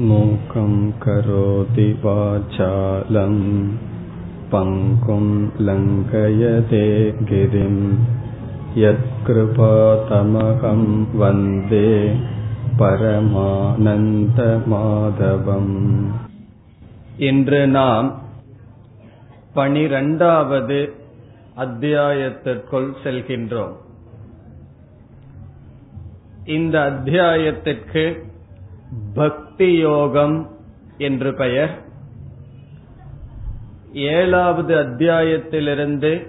மூகம் கரோதி வாசாலம் பங்கும் லங்கயதே கிரிம் யத்கிருபாதமகம் வந்தே பரமானந்த மாதவம் இன்று நாம் பனிரெண்டாவது அத்தியாயத்திற்குள் செல்கின்றோம் இந்த அத்தியாயத்திற்கு பக்தி பக்தி யோகம் என்று பெயர். ஏழாவது அத்தியாயத்திலிருந்து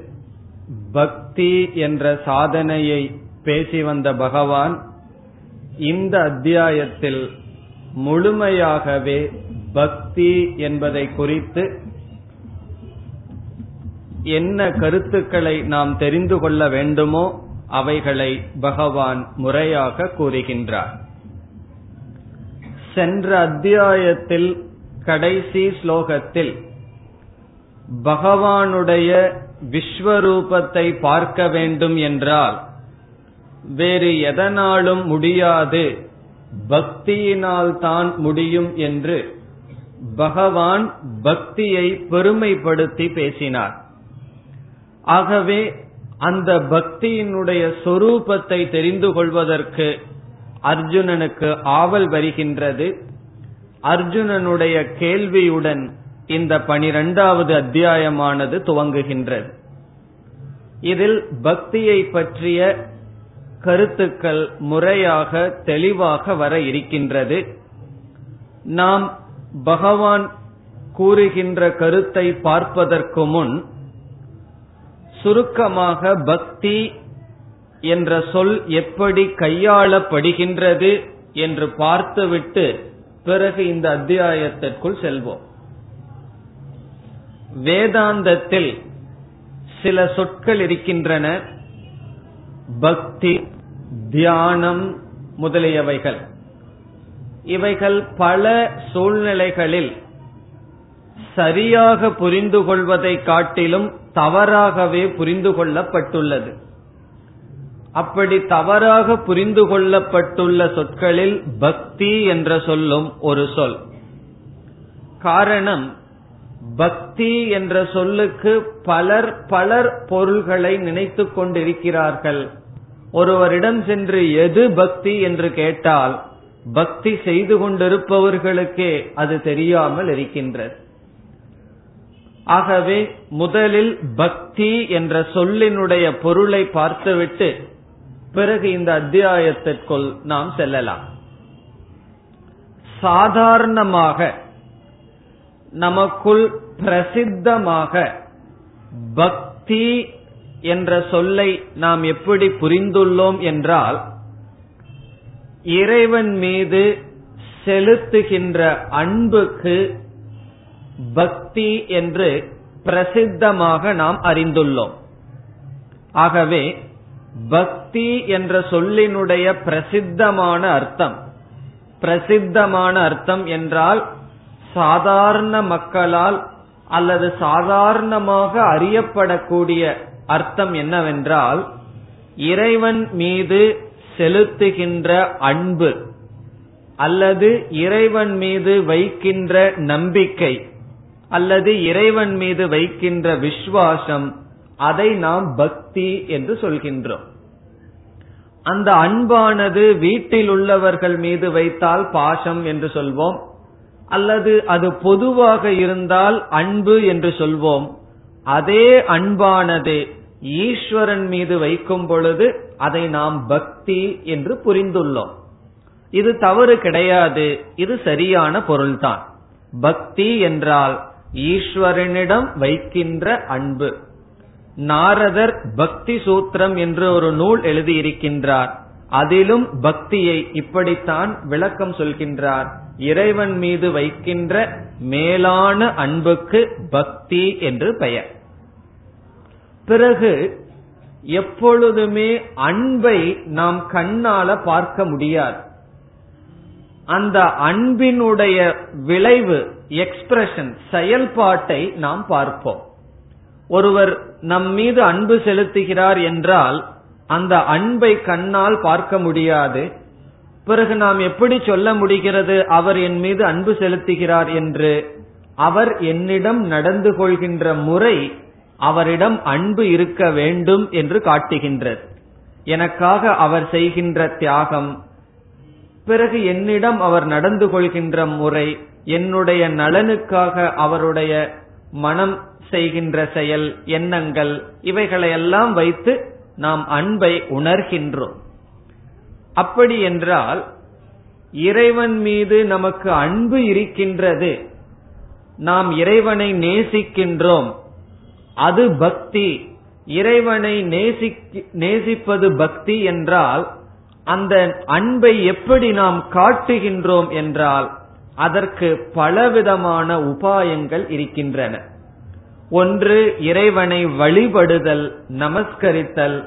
பக்தி என்ற சாதனையை பேசி வந்த பகவான் இந்த அத்தியாயத்தில் முழுமையாகவே பக்தி என்பதை குறித்து என்ன கருத்துக்களை நாம் தெரிந்து கொள்ள வேண்டுமோ அவைகளை பகவான் முறையாக கூறுகின்றார். சென்ற அத்தியாயத்தில் கடைசி ஸ்லோகத்தில் பகவானுடைய விஸ்வரூபத்தை பார்க்க வேண்டும் என்றால் வேறு எதனாலும் முடியாது பக்தியினால் தான் முடியும் என்று பகவான் பக்தியை பெருமைப்படுத்தி பேசினார். ஆகவே அந்த பக்தியினுடைய சொரூபத்தை தெரிந்து கொள்வதற்கு அர்ஜுனனுக்கு ஆவல் வருகின்றது. அர்ஜுனனுடைய கேள்வியுடன் இந்த பனிரெண்டாவது அத்தியாயமானது துவங்குகின்றது. இதில் பக்தியை பற்றிய கருத்துக்கள் முறையாக தெளிவாக வர இருக்கின்றது. நாம் பகவான் கூறுகின்ற கருத்தை பார்ப்பதற்கு முன் சுருக்கமாக பக்தி என்ற சொல் எப்படி கையாளப்படுகின்றது என்று பார்த்துவிட்டு பிறகு இந்த அத்தியாயத்திற்குள் செல்வோம். வேதாந்தத்தில் சில சொற்கள் இருக்கின்றன. பக்தி தியானம் முதலியவைகள். இவைகள் பல சூழ்நிலைகளில் சரியாக புரிந்து கொள்வதை காட்டிலும் தவறாகவே புரிந்து கொள்ளப்பட்டுள்ளது. அப்படி தவறாக புரிந்து கொள்ளப்பட்டுள்ள சொற்களில் பக்தி என்ற சொல்லும் ஒரு சொல். காரணம் பக்தி என்ற சொல்லுக்கு பலர் பலர் பொருள்களை நினைத்து கொண்டிருக்கிறார்கள். ஒருவரிடம் சென்று எது பக்தி என்று கேட்டால் பக்தி செய்து கொண்டிருப்பவர்களுக்கே அது தெரியாமல் இருக்கின்றது. ஆகவே முதலில் பக்தி என்ற சொல்லினுடைய பொருளை பார்த்துவிட்டு பிறகு இந்த அத்தியாயத்திற்குள் நாம் செல்லலாம். சாதாரணமாக நமக்குள் பிரசித்தமாக பக்தி என்ற சொல்லை நாம் எப்படி புரிந்துள்ளோம் என்றால் இறைவன் மீது செலுத்துகின்ற அன்புக்கு பக்தி என்று பிரசித்தமாக நாம் அறிந்துள்ளோம். ஆகவே பக்தி என்ற சொல்லினுடைய பிரசித்தமான அர்த்தம். பிரசித்தமான அர்த்தம் என்றால் சாதாரண மக்களால் அல்லது சாதாரணமாக அறியப்படக்கூடிய அர்த்தம் என்னவென்றால் இறைவன் மீது செலுத்துகின்ற அன்பு அல்லது இறைவன் மீது வைக்கின்ற நம்பிக்கை அல்லது இறைவன் மீது வைக்கின்ற விசுவாசம் அதை நாம் பக்தி என்று சொல்கின்றோம். அந்த அன்பானது வீட்டில் உள்ளவர்கள் மீது வைத்தால் பாசம் என்று சொல்வோம். அல்லது அது பொதுவாக இருந்தால் அன்பு என்று சொல்வோம். அதே அன்பானது ஈஸ்வரன் மீது வைக்கும் பொழுது அதை நாம் பக்தி என்று புரிந்துள்ளோம். இது தவறு கிடையாது. இது சரியான பொருள்தான். பக்தி என்றால் ஈஸ்வரனிடம் வைக்கின்ற அன்பு. நாரதர் பக்தி சூத்திரம் என்று ஒரு நூல் எழுதியிருக்கின்றார். அதிலும் பக்தியை இப்படித்தான் விளக்கம் சொல்கின்றார். இறைவன் மீது வைக்கின்ற மேலான அன்புக்கு பக்தி என்று பெயர். பிறகு எப்பொழுதுமே அன்பை நாம் கண்ணால பார்க்க முடியாது. அந்த அன்பினுடைய விளைவு எக்ஸ்பிரஷன் செயல்பாட்டை நாம் பார்ப்போம். ஒருவர் நம் மீது அன்பு செலுத்துகிறார் என்றால் அந்த அன்பை கண்ணால் பார்க்க முடியாது. பிறகு நாம் எப்படி சொல்ல முடிகிறது அவர் என் மீது அன்பு செலுத்துகிறார் என்று? அவர் என்னிடம் நடந்து கொள்கின்ற முறை அவரிடம் அன்பு இருக்க வேண்டும் என்று காட்டுகின்றது. எனக்காக அவர் செய்கின்ற தியாகம் பிறகு என்னிடம் அவர் நடந்து கொள்கின்ற முறை என்னுடைய நலனுக்காக அவருடைய மனம் செய்கின்ற செயல் எண்ணங்கள் இவைகளையெல்லாம் வைத்து நாம் அன்பை உணர்கின்றோம். அப்படி என்றால் இறைவன் மீது நமக்கு அன்பு இருக்கின்றது. நாம் இறைவனை நேசிக்கின்றோம். அது பக்தி. இறைவனை நேசிப்பது பக்தி என்றால் அந்த அன்பை எப்படி நாம் காட்டுகின்றோம் என்றால் அதற்கு பலவிதமான உபாயங்கள் இருக்கின்றன. ஒன்று இறைவனை வழிபடுதல் நமஸ்கரித்தல்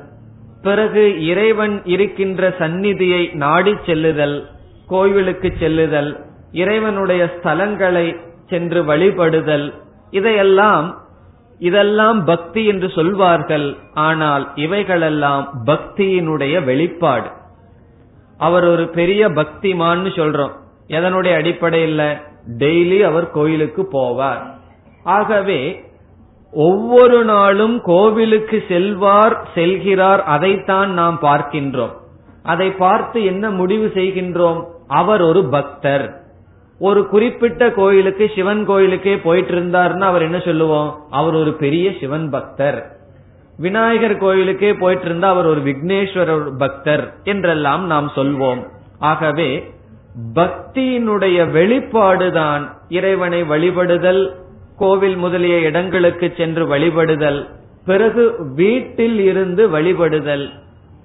பிறகு இறைவன் இருக்கின்ற சந்நிதியை நாடி செல்லுதல் கோவிலுக்கு செல்லுதல் இறைவனுடைய ஸ்தலங்களை சென்று வழிபடுதல் இதையெல்லாம் இதெல்லாம் பக்தி என்று சொல்வார்கள் ஆனால் இவைகளெல்லாம் பக்தியினுடைய வெளிப்பாடு. அவர் ஒரு பெரிய பக்திமான்னு சொல்றோம். எதனுடைய அடிப்படையில்? டெய்லி அவர் கோயிலுக்கு போவார். ஆகவே ஒவ்வொரு நாளும் கோவிலுக்கு செல்வார் செல்கிறார் அதைத்தான் நாம் பார்க்கின்றோம். அதை பார்த்து என்ன முடிவு செய்கின்றோம்? அவர் ஒரு பக்தர். ஒரு குறிப்பிட்ட கோயிலுக்கு சிவன் கோயிலுக்கே போயிட்டு இருந்தார்னா அவர் என்ன சொல்லுவோம்? அவர் ஒரு பெரிய சிவன் பக்தர். விநாயகர் கோயிலுக்கே போயிட்டு இருந்தா அவர் ஒரு விக்னேஸ்வரர் பக்தர் என்றெல்லாம் நாம் சொல்வோம். ஆகவே பக்தியினுடைய வெளிப்பாடுதான் இறைவனை வழிபடுதல் கோவில் முதலிய இடங்களுக்கு சென்று வழிபடுதல் பிறகு வீட்டில் இருந்து வழிபடுதல்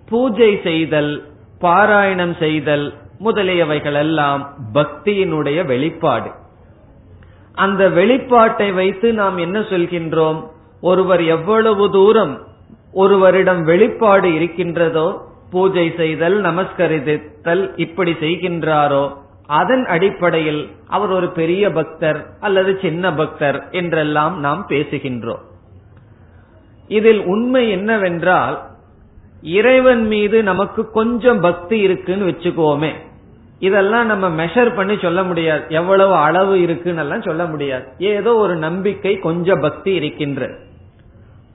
பூஜை செய்தல் பாராயணம் செய்தல் முதலியவைகளெல்லாம் பக்தியினுடைய வெளிப்பாடு. அந்த வெளிப்பாட்டை வைத்து நாம் என்ன சொல்கின்றோம்? ஒருவர் எவ்வளவு தூரம் ஒருவரிடம் வெளிப்பாடு இருக்கின்றதோ பூஜை செய்தல் நமஸ்கரித்தல் இப்படி செய்கின்றாரோ அதன் அடிப்படையில் அவர் ஒரு பெரிய பக்தர் அல்லது சின்ன பக்தர் என்றெல்லாம் நாம் பேசுகின்றோம். இதில் உண்மை என்னவென்றால் இறைவன் மீது நமக்கு கொஞ்சம் பக்தி இருக்குன்னு வச்சுக்கோமே. இதெல்லாம் நம்ம மெஷர் பண்ணி சொல்ல முடியாது. எவ்வளவு அளவு இருக்குன்னு எல்லாம் சொல்ல முடியாது. ஏதோ ஒரு நம்பிக்கை கொஞ்சம் பக்தி இருக்கின்ற.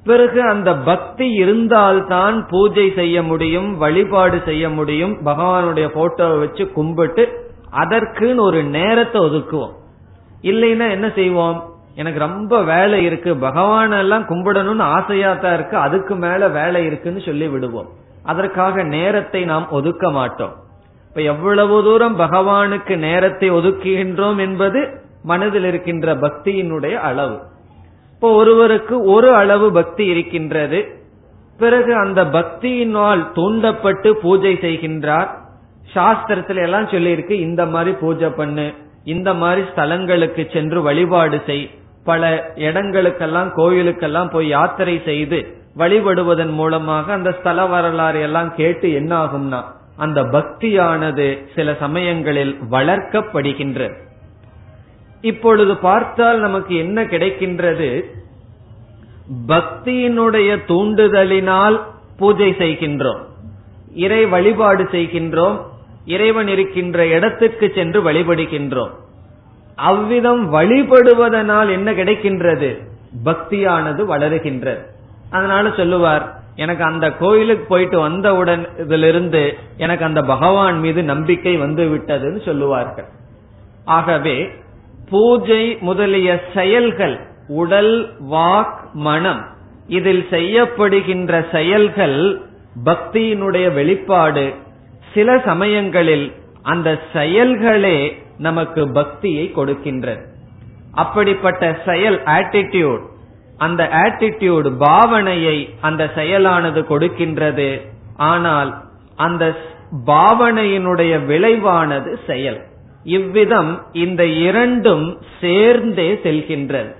பிறகு அந்த பக்தி இருந்தால்தான் பூஜை செய்ய முடியும் வழிபாடு செய்ய முடியும் பகவானுடைய போட்டோவை வச்சு கும்பிட்டு அதற்குன்னு ஒரு நேரத்தை ஒதுக்குவோம். இல்லைன்னா என்ன செய்வோம்? எனக்கு ரொம்ப வேலை இருக்கு பகவான் எல்லாம் கும்பிடணும்னு ஆசையா தான் இருக்கு அதுக்கு மேல வேலை இருக்குன்னு சொல்லி விடுவோம். அதற்காக நேரத்தை நாம் ஒதுக்க மாட்டோம். இப்ப எவ்வளவு தூரம் பகவானுக்கு நேரத்தை ஒதுக்குகின்றோம் என்பது மனதில் இருக்கின்ற பக்தியினுடைய அளவு. இப்போ ஒருவருக்கு ஒரு அளவு பக்தி இருக்கின்றது. பிறகு அந்த பக்தியினால் தூண்டப்பட்டு பூஜை செய்கின்றார். சாஸ்திரத்துல எல்லாம் சொல்லியிருக்கு இந்த மாதிரி பூஜை பண்ணு இந்த மாதிரி ஸ்தலங்களுக்கு சென்று வழிபாடு செய் பல இடங்களுக்கெல்லாம் கோயிலுக்கெல்லாம் போய் யாத்திரை செய்து வழிபடுவதன் மூலமாக அந்த ஸ்தல வரலாறு எல்லாம் கேட்டு என்ன ஆகும்னா அந்த பக்தியானது சில சமயங்களில் வளர்க்கப்படுகின்றது இப்பொழுது பார்த்தால் நமக்கு என்ன கிடைக்கின்றது? பக்தியினுடைய தூண்டுதலினால் பூஜை செய்கின்றோம். இறை வழிபாடு செய்கின்றோம். இறைவன் இருக்கின்ற இடத்துக்கு சென்று வழிபடுகின்றோம். அவ்விதம் வழிபடுவதனால் என்ன கிடைக்கின்றது? பக்தியானது வளருகின்றது. அதனால சொல்லுவார் எனக்கு அந்த கோயிலுக்கு போயிட்டு வந்தவுடன் இதிலிருந்து எனக்கு அந்த பகவான் மீது நம்பிக்கை வந்து விட்டதுன்னு சொல்லுவார்கள். ஆகவே பூஜை முதலிய செயல்கள் உடல் வாக் மனம் இதில் செய்யப்படுகின்ற செயல்கள் பக்தியினுடைய வெளிப்பாடு சில சமயங்களில் அந்த செயல்களே நமக்கு பக்தியை கொடுக்கின்றது அப்படிப்பட்ட செயல் ஆட்டிடியூட் அந்த ஆட்டிடியூட் பாவனையை அந்த செயலானது கொடுக்கின்றது. ஆனால் அந்த பாவனையினுடைய விளைவானது செயல். இவ்விதம் இந்த இரண்டும் சேர்ந்தே செல்கின்றது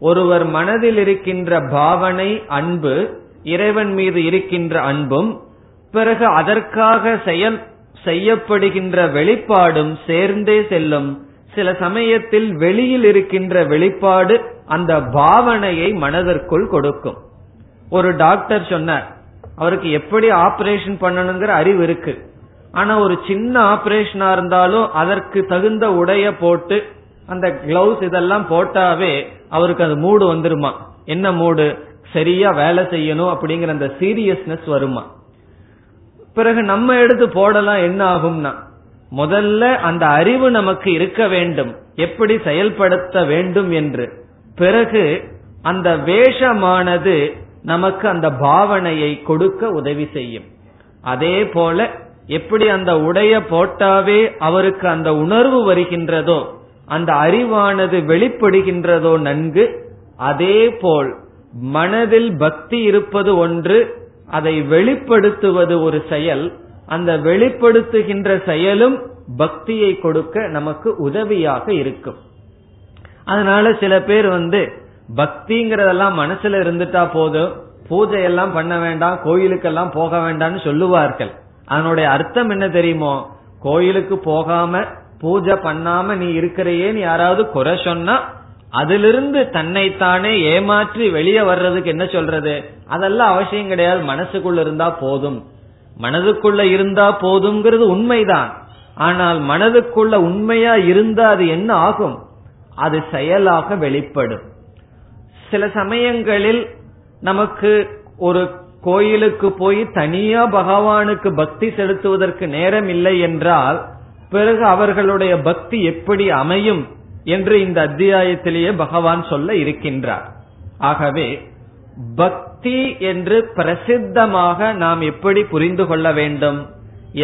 ஒருவர் மனதில் இருக்கின்ற பாவனை அன்பு இறைவன் மீது இருக்கின்ற அன்பும் பிறகு அதற்காக செயல் செய்யப்படுகின்ற வெளிப்பாடும் சேர்ந்தே செல்லும். சில சமயத்தில் வெளியில் இருக்கின்ற வெளிப்பாடு அந்த பாவனையை மனதிற்குள் கொடுக்கும். ஒரு டாக்டர் சொன்னார் அவருக்கு எப்படி ஆபரேஷன் பண்ணணுங்கிற அறிவு இருக்கு. ஆனா ஒரு சின்ன ஆபரேஷனா இருந்தாலும் அதற்கு தகுந்த உடைய போட்டு அந்த கிளவுஸ் இதெல்லாம் போட்டாவே அவருக்கு அது மூடு வந்துருமா? என்ன மூடு? சரியா வேலை செய்யணும் அப்படிங்கிற அந்த சீரியஸ்னஸ் வருமா? பிறகு நம்ம எடுத்து போடலாம் என்ன ஆகும்னா முதல்ல அந்த அறிவு நமக்கு இருக்க வேண்டும். எப்படி செயல்படுத்த வேண்டும் என்று. பிறகு அந்த வேஷமானது நமக்கு அந்த பாவனையை கொடுக்க உதவி செய்யும். அதே போல எப்படி அந்த உடைய போட்டாவே அவருக்கு அந்த உணர்வு வருகின்றதோ அந்த அறிவானது வெளிப்படுகின்றதோ நன்கு அதே போல் மனதில் பக்தி இருப்பது ஒன்று அதை வெளிப்படுத்துவது ஒரு செயல். அந்த வெளிப்படுத்துகின்ற செயலும் பக்தியை கொடுக்க நமக்கு உதவியாக இருக்கும். அதனால சில பேர் வந்து பக்திங்கிறதெல்லாம் மனசுல இருந்துட்டா போதும். பூஜை எல்லாம் பண்ண வேண்டாம் கோயிலுக்கெல்லாம் போக வேண்டாம்னு சொல்லுவார்கள். அதனுடைய அர்த்தம் என்ன தெரியுமோ? கோயிலுக்கு போகாம பூஜை பண்ணாம நீ இருக்கிறையேன்னு யாராவது குறை சொன்னா அதிலிருந்து தன்னைத்தானே ஏமாற்றி வெளியே வர்றதுக்கு என்ன சொல்றது? அதெல்லாம் அவசியம் கிடையாது. மனசுக்குள்ள இருந்தா போதும். மனதுக்குள்ள இருந்தா போதுங்கிறது உண்மைதான். ஆனால் மனதுக்குள்ள உண்மையா இருந்தா அது என்ன ஆகும்? அது செயலாக வெளிப்படும். சில சமயங்களில் நமக்கு ஒரு கோயிலுக்கு போய் தனியா பகவானுக்கு பக்தி செலுத்துவதற்கு நேரம் இல்லை என்றால் பிறகு அவர்களுடைய பக்தி எப்படி அமையும்? என்று இந்த அத்தியாயத்திலேயே பகவான் சொல்ல இருக்கின்றார். ஆகவே பக்தி என்று பிரசித்தமாக நாம் எப்படி புரிந்து கொள்ள வேண்டும்?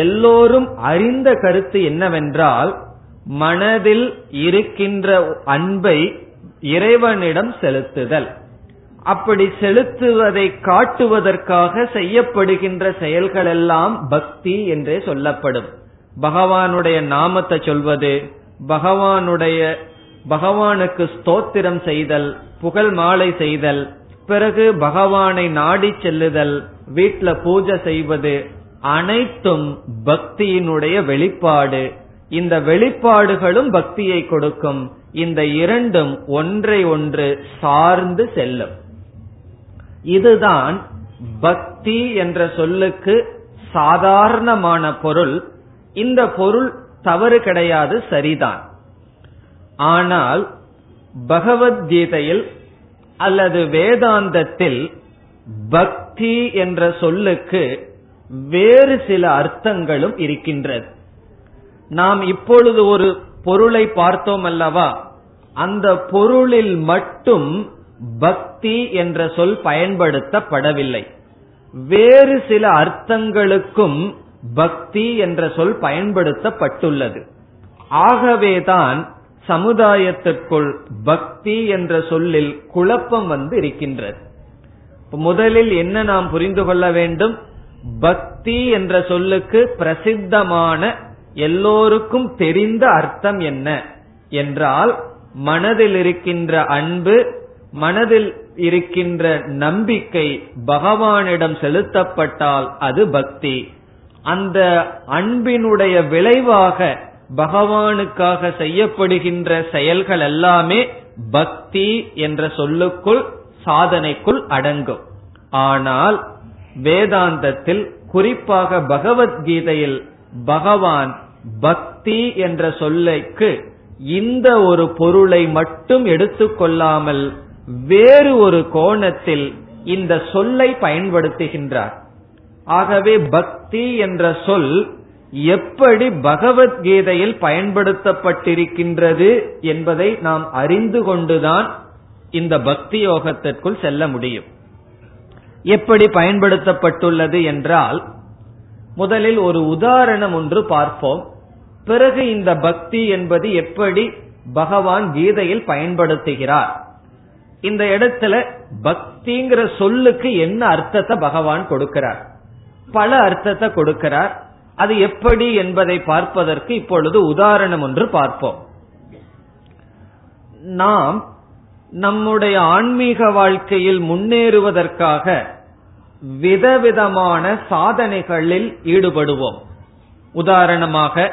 எல்லோரும் அறிந்த கருத்து என்னவென்றால் மனதில் இருக்கின்ற அன்பை இறைவனிடம் செலுத்துதல். அப்படி செலுத்துவதை காட்டுவதற்காக செய்யப்படுகின்ற செயல்கள் எல்லாம் பக்தி என்றே சொல்லப்படும். பகவானுடைய நாமத்தை சொல்வது பகவானுடைய பகவானுக்கு ஸ்தோத்திரம் செய்தல் புகழ் மாலை செய்தல் பிறகு பகவானை நாடி செல்லுதல் வீட்டில் பூஜை செய்வது அனைத்தும் பக்தியினுடைய வெளிப்பாடு. இந்த வெளிப்பாடுகளும் பக்தியை கொடுக்கும். இந்த இரண்டும் ஒன்றை ஒன்று சார்ந்து செல்லும். இதுதான் பக்தி என்ற சொல்லுக்கு சாதாரணமான பொருள். இந்த பொருள் தவறு கிடையாது சரிதான். ஆனால் பகவத்கீதையில் அல்லது வேதாந்தத்தில் பக்தி என்ற சொல்லுக்கு வேறு சில அர்த்தங்களும் இருக்கின்றது. நாம் இப்பொழுது ஒரு பொருளை பார்த்தோம் அல்லவா? அந்த பொருளில் மட்டும் பக்தி என்ற சொல் பயன்படுத்தப்படவில்லை. வேறு சில அர்த்தங்களுக்கும் பக்தி என்ற சொல் பயன்படுத்தப்பட்டுள்ளது. ஆகவேதான் சமுதாயத்திற்குள் பக்தி என்ற சொல்லில் குழப்பம் வந்து இருக்கின்றது. முதலில் என்ன நாம் புரிந்து கொள்ள வேண்டும்? பக்தி என்ற சொல்லுக்கு பிரசித்தமான எல்லோருக்கும் தெரிந்த அர்த்தம் என்ன? என்றால் மனதில் இருக்கின்ற அன்பு மனதில் இருக்கின்ற நம்பிக்கை பகவானிடம் செலுத்தப்பட்டால் அது பக்தி. அந்த அன்பினுடைய விளைவாக பகவானுக்காக செய்யப்படுகின்ற செயல்கள் எல்லாமே பக்தி என்ற சொல்லுக்குள் சாதனைக்குள் அடங்கும். ஆனால் வேதாந்தத்தில் குறிப்பாக பகவத்கீதையில் பகவான் பக்தி என்ற சொல்லைக்கு இந்த ஒரு பொருளை மட்டும் எடுத்துக்கொள்ளாமல் வேறு ஒரு கோணத்தில் இந்த சொல்லை பயன்படுத்துகின்றார். ஆகவே பக்தி என்ற சொல் எப்படி பகவத்கீதையில் பயன்படுத்தப்பட்டிருக்கின்றது என்பதை நாம் அறிந்து கொண்டுதான் இந்த பக்தி யோகத்திற்குள் செல்ல முடியும். எப்படி பயன்படுத்தப்பட்டுள்ளது என்றால் முதலில் ஒரு உதாரணம் ஒன்று பார்ப்போம். பிறகு இந்த பக்தி என்பது எப்படி பகவான் கீதையில் பயன்படுத்துகிறார். இந்த இடத்துல பக்திங்கிற சொல்லுக்கு என்ன அர்த்தத்தை பகவான் கொடுக்கிறார்? பல அர்த்தத்தை கொடுக்கிறார். அது எப்படி என்பதை பார்ப்பதற்கு இப்பொழுது உதாரணம் ஒன்று பார்ப்போம். நாம் நம்முடைய ஆன்மீக வாழ்க்கையில் முன்னேறுவதற்காக விதவிதமான சாதனைகளில் ஈடுபடுவோம். உதாரணமாக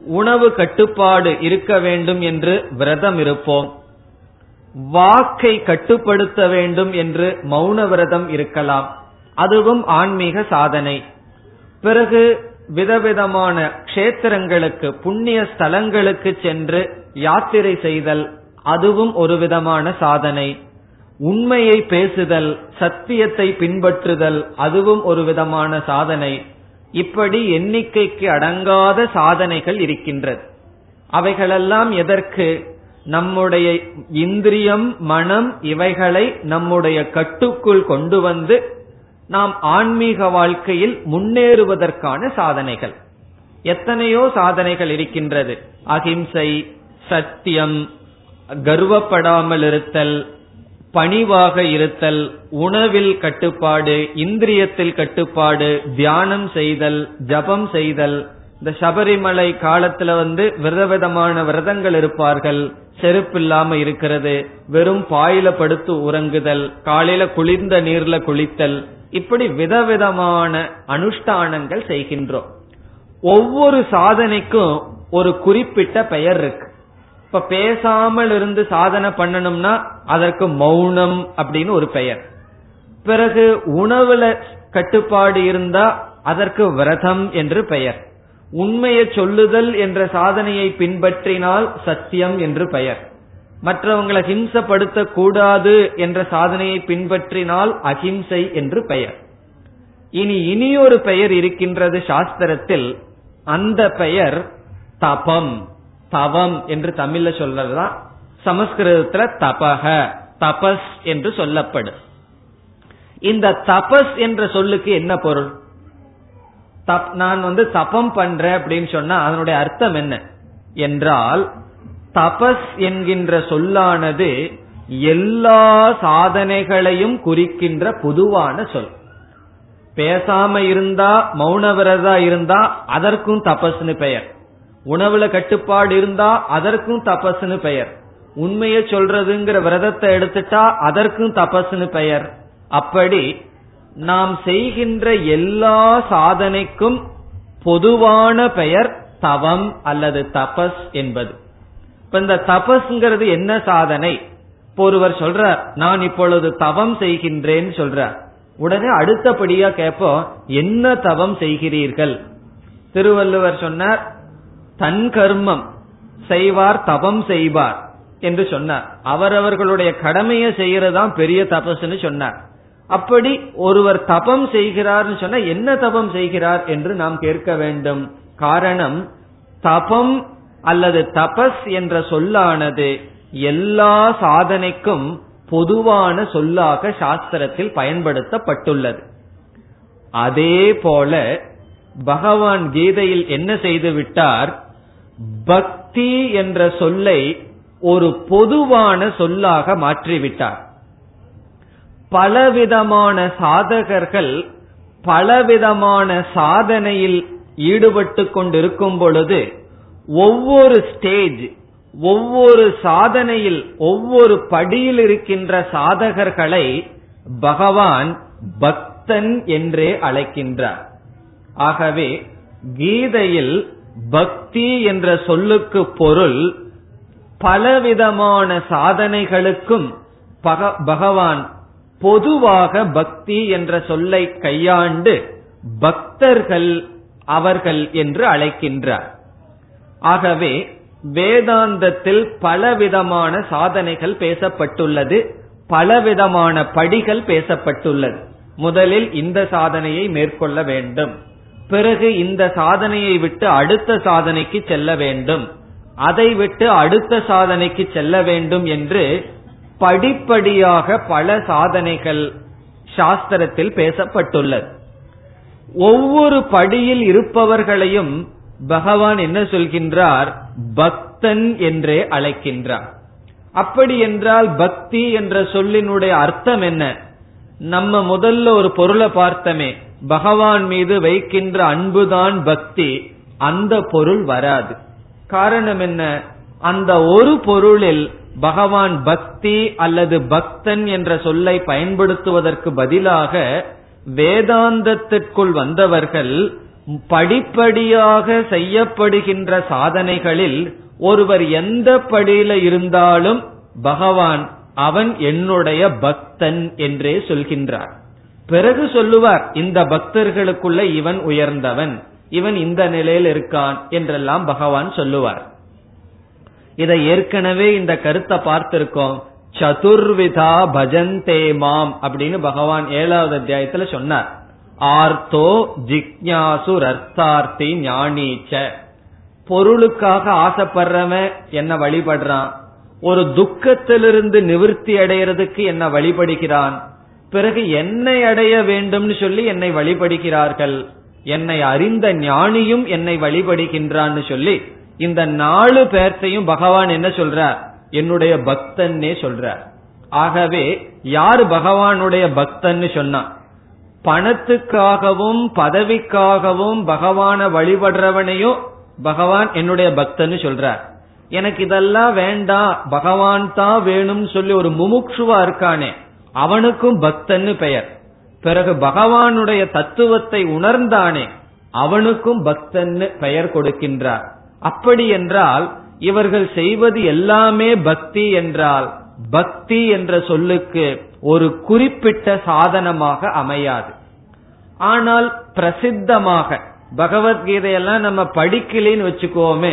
உணவு கட்டுப்பாடு இருக்க வேண்டும் என்று விரதம் இருப்போம். வாக்கை கட்டுப்படுத்த வேண்டும் என்று மௌன விரதம் இருக்கலாம். அதுவும் ஆன்மீக சாதனை. பிறகு விதவிதமான க்ஷேத்திரங்களுக்கு புண்ணிய ஸ்தலங்களுக்கு சென்று யாத்திரை செய்தல் அதுவும் ஒரு விதமான சாதனை. உண்மையை பேசுதல் சத்தியத்தை பின்பற்றுதல் அதுவும் ஒரு விதமான சாதனை. இப்படி எண்ணிக்கைக்கு அடங்காத சாதனைகள் இருக்கின்றது. அவைகளெல்லாம் எதற்கு? நம்முடைய இந்திரியம் மனம் இவைகளை நம்முடைய கட்டுக்குள் கொண்டு வந்து நாம் ஆன்மீக வாழ்க்கையில் முன்னேறுவதற்கான சாதனைகள். எத்தனையோ சாதனைகள் இருக்கின்றது. அகிம்சை சத்தியம் கர்வப்படாமல் இருத்தல் பணிவாக இருத்தல் உணவில் கட்டுப்பாடு இந்திரியத்தில் கட்டுப்பாடு தியானம் செய்தல் ஜபம் செய்தல். இந்த சபரிமலை காலத்துல வந்து விதவிதமான விரதங்கள் இருப்பார்கள். செருப்பு இல்லாம இருக்கிறது. வெறும் பாயில படுத்து உறங்குதல் காலையில குளிர்ந்த நீர்ல குளித்தல் இப்படி விதவிதமான அனுஷ்டானங்கள் செய்கின்றோம். ஒவ்வொரு சாதனைக்கும் ஒரு குறிப்பிட்ட பெயர் இருக்கு. இப்ப பேசாமல் இருந்து சாதனை பண்ணணும்னா அதற்கு மௌனம் அப்படின்னு ஒரு பெயர். பிறகு உணவுல கட்டுப்பாடு இருந்தா அதற்கு விரதம் என்று பெயர். உண்மையை சொல்லுதல் என்ற சாதனையை பின்பற்றினால் சத்தியம் என்று பெயர். மற்றவங்களை ஹிம்சப்படுத்த கூடாது என்ற சாதனையை பின்பற்றினால் அஹிம்சை என்று பெயர். இனி இனியொரு பெயர் இருக்கின்றது சாஸ்திரத்தில். அந்த பெயர் தபம் தவம் என்று தமிழ்ல சொல்றதுதான். சமஸ்கிருதத்துல தபக தபஸ் என்று சொல்லப்படும். இந்த தபஸ் என்ற சொல்லுக்கு என்ன பொருள்? நான் வந்து தபம் பண்றேன் அப்படின்னு சொன்னா அதனுடைய அர்த்தம் என்ன? என்றால் தபஸ் என்கின்ற சொல்லானது எல்லா சாதனைகளையும் குறிக்கின்ற பொதுவான சொல். பேசாம இருந்தா மௌன விரதா இருந்தா அதற்கும் தபஸ்னு பெயர். உணவுல கட்டுப்பாடு இருந்தா அதற்கும் தபஸ்னு பெயர். உண்மையை சொல்றதுங்கிற விரதத்தை எடுத்துட்டா அதற்கும் தபஸ்னு பெயர். அப்படி நாம் செய்கின்ற எல்லா சாதனைக்கும் பொதுவான பெயர் தவம் அல்லது தபஸ் என்பது. இப்ப இந்த தபஸ்ங்கிறது என்ன சாதனை? இப்போ ஒருவர் சொல்ற நான் இப்பொழுது தவம் செய்கின்றேன் சொல்ற உடனே அடுத்தபடியா கேட்போம் என்ன தவம் செய்கிறீர்கள்? திருவள்ளுவர் சொன்னார் தன் கர்மம் செய்வார் தவம் செய்வார் என்று சொன்னார். அவரவர்களுடைய கடமையை செய்யறதுதான் பெரிய தபஸ்ன்னு சொன்னார். அப்படி ஒருவர் தபம் செய்கிறார்னு சொன்னா என்ன தபம் செய்கிறார் என்று நாம் கேட்க வேண்டும். காரணம் தபம் அல்லது தபஸ் என்ற சொல்லானது எல்லா சாதனைக்கும் பொதுவான சொல்லாக சாஸ்திரத்தில் பயன்படுத்தப்பட்டுள்ளது. அதே போல பகவான் கீதையில் என்ன செய்து விட்டார்? பக்தி என்ற சொல்லை ஒரு பொதுவான சொல்லாக மாற்றிவிட்டார். பலவிதமான சாதகர்கள் பலவிதமான சாதனையில் ஈடுபட்டு கொண்டிருக்கும் பொழுது ஒவ்வொரு ஸ்டேஜ் ஒவ்வொரு சாதனையில் ஒவ்வொரு படியில் இருக்கின்ற சாதகர்களை பகவான் பக்தன் என்றே அழைக்கின்றார். ஆகவே கீதையில் பக்தி என்ற சொல்லுக்கு பொருள் பலவிதமான சாதனைகளுக்கும் பகவான் பொதுவாக பக்தி என்ற சொல்லை கையாண்டு பக்தர்கள் அவர்கள் என்று அழைக்கின்றார். ஆகவே வேதாந்தத்தில் பலவிதமான சாதனைகள் பேசப்பட்டுள்ளது பலவிதமான படிகள் பேசப்பட்டுள்ளது. முதலில் இந்த சாதனையை மேற்கொள்ள வேண்டும். பிறகு இந்த சாதனையை விட்டு அடுத்த சாதனைக்கு செல்ல வேண்டும். அதை விட்டு அடுத்த சாதனைக்கு செல்ல வேண்டும் என்று படிப்படியாக பல சாதனைகள் சாஸ்திரத்தில் பேசப்பட்டுள்ளது. ஒவ்வொரு படியில் இருப்பவர்களையும் பகவான் என்ன சொல்கின்றார்? பக்தன் என்றே அழைக்கின்றார். அப்படி என்றால் பக்தி என்ற சொல்லினுடைய அர்த்தம் என்ன? நம்ம முதல்ல ஒரு பொருளை பார்த்தமே. பகவான் மீது வைக்கின்ற அன்புதான் பக்தி. அந்த பொருள் வராது. காரணம் என்ன? அந்த ஒரு பொருளில் பகவான் பக்தி அல்லது பக்தன் என்ற சொல்லை பயன்படுத்துவதற்கு பதிலாக வேதாந்தத்திற்குள் வந்தவர்கள் படிப்படியாக செய்யப்படுகின்ற சாதனைகளில் ஒருவர் எந்த படியில இருந்தாலும் பகவான் அவன் என்னுடைய பக்தன் என்றே சொல்கின்றார். பிறகு சொல்லுவார் இந்த பக்தர்களுக்குள்ள இவன் உயர்ந்தவன் இவன் இந்த நிலையில் இருக்கான் என்றெல்லாம் பகவான் சொல்லுவார். இதை ஏற்கனவே இந்த கருத்தை பார்த்திருக்கோம். சதுர்விதா பஜந்தே மாம் அப்படின்னு பகவான் ஏழாவது அத்தியாயத்துல சொன்னார். ஆர்த்தோ ஜிக்யாசு ரத்தார்த்தி ஞானீச்ச. பொருளுக்காக ஆசைப்படுறவன் என்ன வழிபடுறான்? ஒரு துக்கத்திலிருந்து நிவிருத்தி அடைகிறதுக்கு என்ன வழிபடுகிறான்? பிறகு என்னை அடைய வேண்டும்னு சொல்லி என்னை வழிபடுகிறார்கள். என்னை அறிந்த ஞானியும் என்னை வழிபடுகின்றான்னு சொல்லி இந்த நாலு பேர்த்தையும் பகவான் என்ன சொல்றார்? என்னுடைய பக்தன்னே சொல்றார். ஆகவே யார் பகவானுடைய பக்தன்னு சொன்னான் பணத்துக்காகவும் பதவிக்காகவும் பகவான வழிபடுறவனையும் பகவான் என்னுடைய பக்தன்னு சொல்றார். எனக்கு இதெல்லாம் வேண்டாம் பகவான் தான் வேணும்னு சொல்லி ஒரு முமுட்சுவா இருக்கானே அவனுக்கும் பக்தன்னு பெயர். பிறகு பகவானுடைய தத்துவத்தை உணர்ந்தானே அவனுக்கும் பக்தன்னு பெயர் கொடுக்கின்றார். அப்படி என்றால் இவர்கள் செய்வது எல்லாமே பக்தி என்றால் பக்தி என்ற சொல்லுக்கு ஒரு குறிப்பிட்ட சாதனமாக அமையாது. ஆனால் பிரசித்தமாக பகவத்கீதையெல்லாம் நம்ம படிக்கலன்னு வச்சுக்கோமே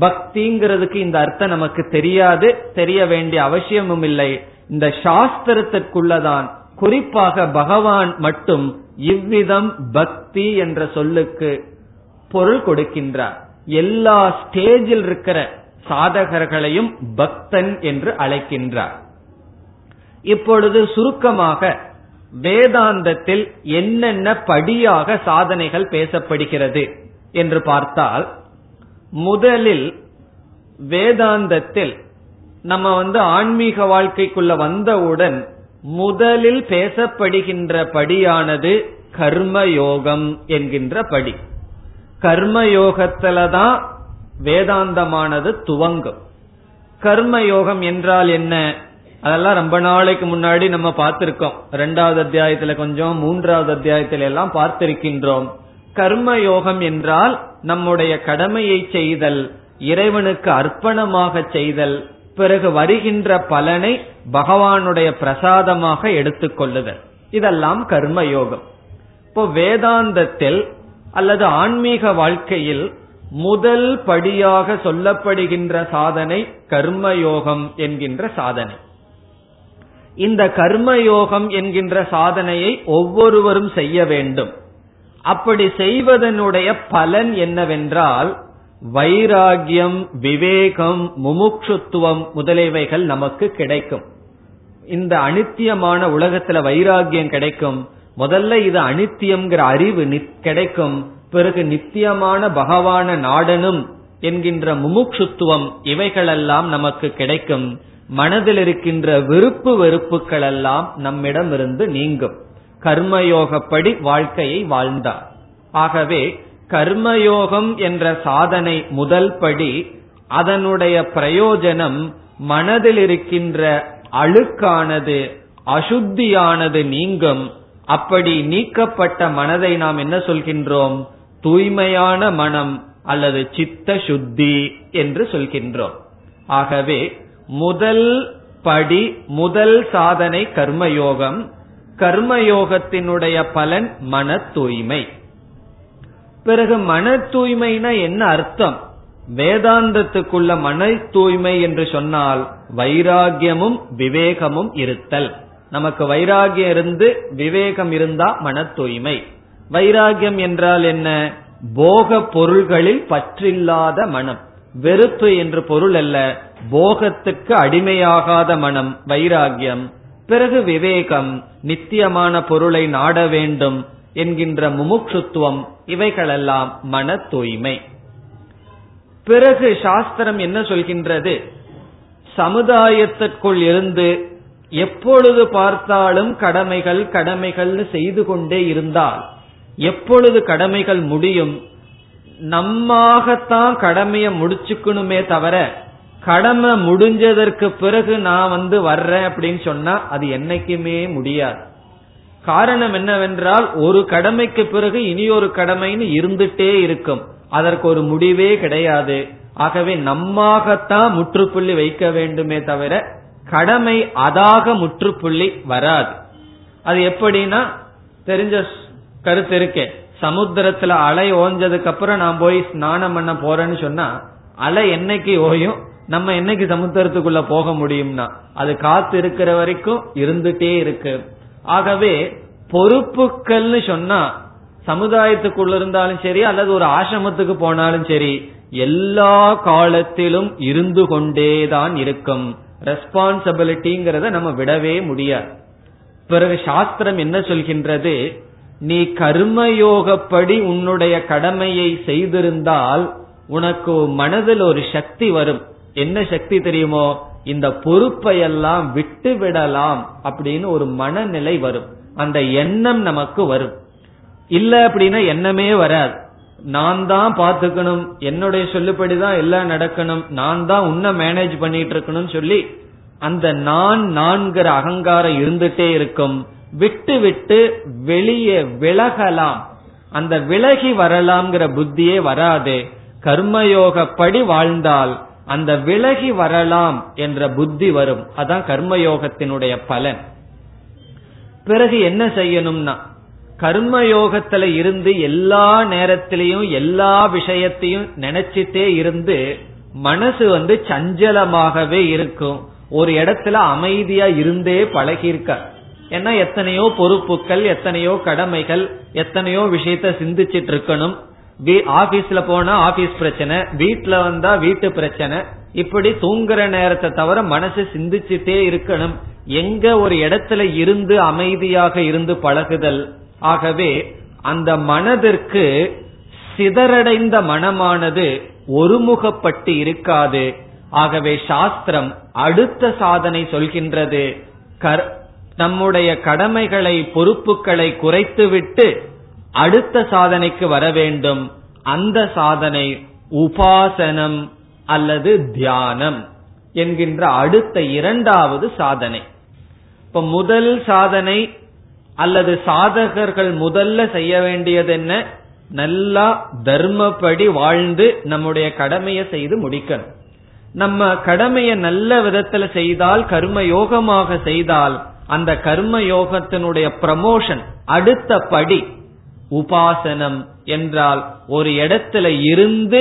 பக்திங்கிறதுக்கு இந்த அர்த்தம் நமக்கு தெரியாது தெரிய வேண்டிய அவசியமும் இல்லை. இந்த சாஸ்திரத்திற்குள்ளதான் குறிப்பாக பகவான் மட்டும் இவ்விதம் பக்தி என்ற சொல்லுக்கு பொருள் கொடுக்கின்றார். எல்லா ஸ்டேஜில் இருக்கிற சாதகர்களையும் பக்தன் என்று அழைக்கின்றார். இப்பொழுது சுருக்கமாக வேதாந்தத்தில் என்னென்ன படியாக சாதனைகள் பேசப்படுகிறது என்று பார்த்தால் முதலில் வேதாந்தத்தில் நம்ம வந்து ஆன்மீக வாழ்க்கைக்குள்ள வந்தவுடன் முதலில் பேசப்படுகின்ற படியானது கர்மயோகம் என்கின்ற படி. கர்மயோகத்துலதான் வேதாந்தமானது துவங்கும். கர்மயோகம் என்றால் என்ன? அதெல்லாம் ரொம்ப நாளைக்கு முன்னாடி நம்ம பார்த்திருக்கோம். ரெண்டாவது அத்தியாயத்துல கொஞ்சம் மூன்றாவது அத்தியாயத்தில எல்லாம் பார்த்திருக்கின்றோம். கர்ம யோகம் என்றால் நம்முடைய கடமையை செய்தல் இறைவனுக்கு அர்ப்பணமாக செய்தல் பிறகு வருகின்ற பலனை பகவானுடைய பிரசாதமாக எடுத்துக்கொள்ளுதல் இதெல்லாம் கர்ம யோகம். இப்போ வேதாந்தத்தில் அல்லது ஆன்மீக வாழ்க்கையில் முதல் படியாக சொல்லப்படுகின்ற சாதனை கர்மயோகம் என்கின்ற சாதனை. இந்த கர்மயோகம் என்கின்ற சாதனையை ஒவ்வொருவரும் செய்ய வேண்டும். அப்படி செய்வதனுடைய பலன் என்னவென்றால் வைராகியம் விவேகம் முமுட்சுத்துவம் முதலியவைகள் நமக்கு கிடைக்கும். இந்த அனித்தியமான உலகத்துல வைராகியம் கிடைக்கும். முதல்ல இது அனித்தியம்ங்கிற அறிவு கிடைக்கும். பிறகு நித்தியமான பகவான நாடனும் என்கின்ற முமுட்சுத்துவம் இவைகளெல்லாம் நமக்கு கிடைக்கும். மனதில் இருக்கின்ற விருப்பு வெறுப்புகள் எல்லாம் நம்மிடமிருந்து நீங்கும். கர்மயோகப்படி வாழ்க்கையை வாழ்ந்தார். ஆகவே கர்மயோகம் என்ற சாதனை முதல் படி அதனுடைய பிரயோஜனம் மனதில் இருக்கின்ற அழுக்கானது அசுத்தியானது நீங்கும். அப்படி நீக்கப்பட்ட மனதை நாம் என்ன சொல்கின்றோம்? தூய்மையான மனம் அல்லது சித்த சுத்தி என்று சொல்கின்றோம். ஆகவே முதல் படி முதல் சாதனை கர்மயோகம். கர்மயோகத்தினுடைய பலன் மன தூய்மை பிறகு மன தூய்மைனா என்ன அர்த்தம்? வேதாந்தத்துக்குள்ள மன தூய்மை என்று சொன்னால் வைராகியமும் விவேகமும் இருத்தல். நமக்கு வைராகியம் இருந்து விவேகம் இருந்தா மன தூய்மை வைராகியம் என்றால் என்ன? போக பொருள்களில் பற்றில்லாத மனம். வெறுப்பு என்று பொருள் அல்ல. போகத்துக்கு அடிமையாகாத மனம் வைராகியம் பிறகு விவேகம் நித்தியமான பொருளை நாட வேண்டும் என்கின்ற முமுட்சுத்துவம் இவைகளெல்லாம் மன தூய்மை பிறகு சாஸ்திரம் என்ன சொல்கின்றது? சமுதாயத்திற்குள் இருந்து எப்பொழுது பார்த்தாலும் கடமைகள் கடமைகள்னு செய்து கொண்டே இருந்தால் எப்பொழுது கடமைகள் முடியும்? நம்மாகத்தான் கடமையை முடிச்சுக்கணுமே தவிர கடமை முடிஞ்சதற்கு பிறகு நான் வந்து வர்றேன் அப்படின்னு சொன்னா அது என்னைக்குமே முடியாது. காரணம் என்னவென்றால் ஒரு கடமைக்கு பிறகு இனி ஒரு கடமைன்னு இருந்துட்டே இருக்கும். அதற்கு ஒரு முடிவே கிடையாது. ஆகவே நம்மாகத்தான் முற்றுப்புள்ளி வைக்க வேண்டுமே தவிர கடமை அதாக முற்றுப்புள்ளி வராது. அது எப்படின்னா தெரிஞ்ச கருத்து இருக்கே. சமுத்திரத்துல அலை ஓஞ்சதுக்கு அப்புறம் நான் போய் ஸ்நானம் பண்ண போறேன்னு சொன்னா அலை என்னைக்கு ஓயும்? நம்ம என்னைக்கு சமுத்திரத்துக்குள்ள போக முடியும்னா அது காத்து இருக்கிற வரைக்கும் இருந்துட்டே இருக்கு. ஆகவே பொறுப்புகள்னு சொன்னா சமுதாயத்துக்குள்ள இருந்தாலும் சரி அல்லது ஒரு ஆசிரமத்துக்கு போனாலும் சரி எல்லா காலத்திலும் இருந்து கொண்டேதான் இருக்கும். ரெஸ்பான்சிபிலிட்டிங்கிறத நம்ம விடவே முடியாது. பிறகு சாஸ்திரம் என்ன சொல்கின்றது? நீ கர்மயோகப்படி உன்னுடைய கடமையை செய்திருந்தால் உனக்கு மனதில் ஒரு சக்தி வரும். என்ன சக்தி தெரியுமோ? இந்த பொறுப்பை எல்லாம் விட்டு விடலாம் அப்படின்னு ஒரு மனநிலை வரும். அந்த எண்ணம் நமக்கு வரும். இல்ல அப்படின்னா எண்ணமே வராது. நான் தான் பாத்துக்கணும் என்னுடைய சொல்லுபடிதான் எல்லாம் நடக்கணும். நான் தான் உன்ன மேனேஜ் பண்ணிட்டு இருக்கணும் சொல்லி அந்த நான் நான்கிற அகங்காரம் இருந்துட்டே இருக்கும். விட்டு விட்டு வெளியே விலகலாம். அந்த விலகி வரலாம்ங்கிற புத்தியே வராது. கர்மயோகப்படி வாழ்ந்தால் அந்த விலகி வரலாம் என்ற புத்தி வரும். அதான் கர்மயோகத்தினுடைய பலன். பிறகு என்ன செய்யணும்னா கர்மயோகத்துல இருந்து எல்லா நேரத்திலையும் எல்லா விஷயத்தையும் நினைச்சிட்டே இருந்து மனசு வந்து சஞ்சலமாகவே இருக்கும். ஒரு இடத்துல அமைதியா இருந்தே பழகியிருக்க. ஏன்னா எத்தனையோ பொறுப்புகள் எத்தனையோ கடமைகள் எத்தனையோ விஷயத்த சிந்திச்சிட்டு இருக்கணும். ஆபீஸ்ல போனா ஆபீஸ் பிரச்சனை வீட்டுல வந்தா வீட்டு பிரச்சனை. இப்படி தூங்குற நேரத்தை தவிர மனசு சிந்திச்சுட்டே இருக்கணும். எங்க ஒரு இடத்துல இருந்து அமைதியாக இருந்து பழகுதல். ஆகவே அந்த மனதிற்கு சிதறடைந்த மனமானது ஒருமுகப்பட்டு இருக்காது. ஆகவே சாஸ்திரம் அடுத்த சாதனை சொல்கின்றது. நம்முடைய கடமைகளை பொறுப்புகளை குறைத்துவிட்டு அடுத்த சாதனைக்கு வர வேண்டும். அந்த சாதனை உபாசனம் அல்லது தியானம் என்கின்ற அடுத்த இரண்டாவது சாதனை. இப்ப முதல் சாதனை அல்லது சாதகர்கள் முதல்ல செய்ய வேண்டியது என்ன? நல்லா தர்மப்படி வாழ்ந்து நம்முடைய கடமையை செய்து முடிக்கணும். நம்ம கடமையை நல்ல விதத்துல செய்தால் கர்ம யோகமாக செய்தால் அந்த கர்ம யோகத்தினுடைய ப்ரமோஷன் அடுத்த படி உபாசனம் என்றால் ஒரு இடத்துல இருந்து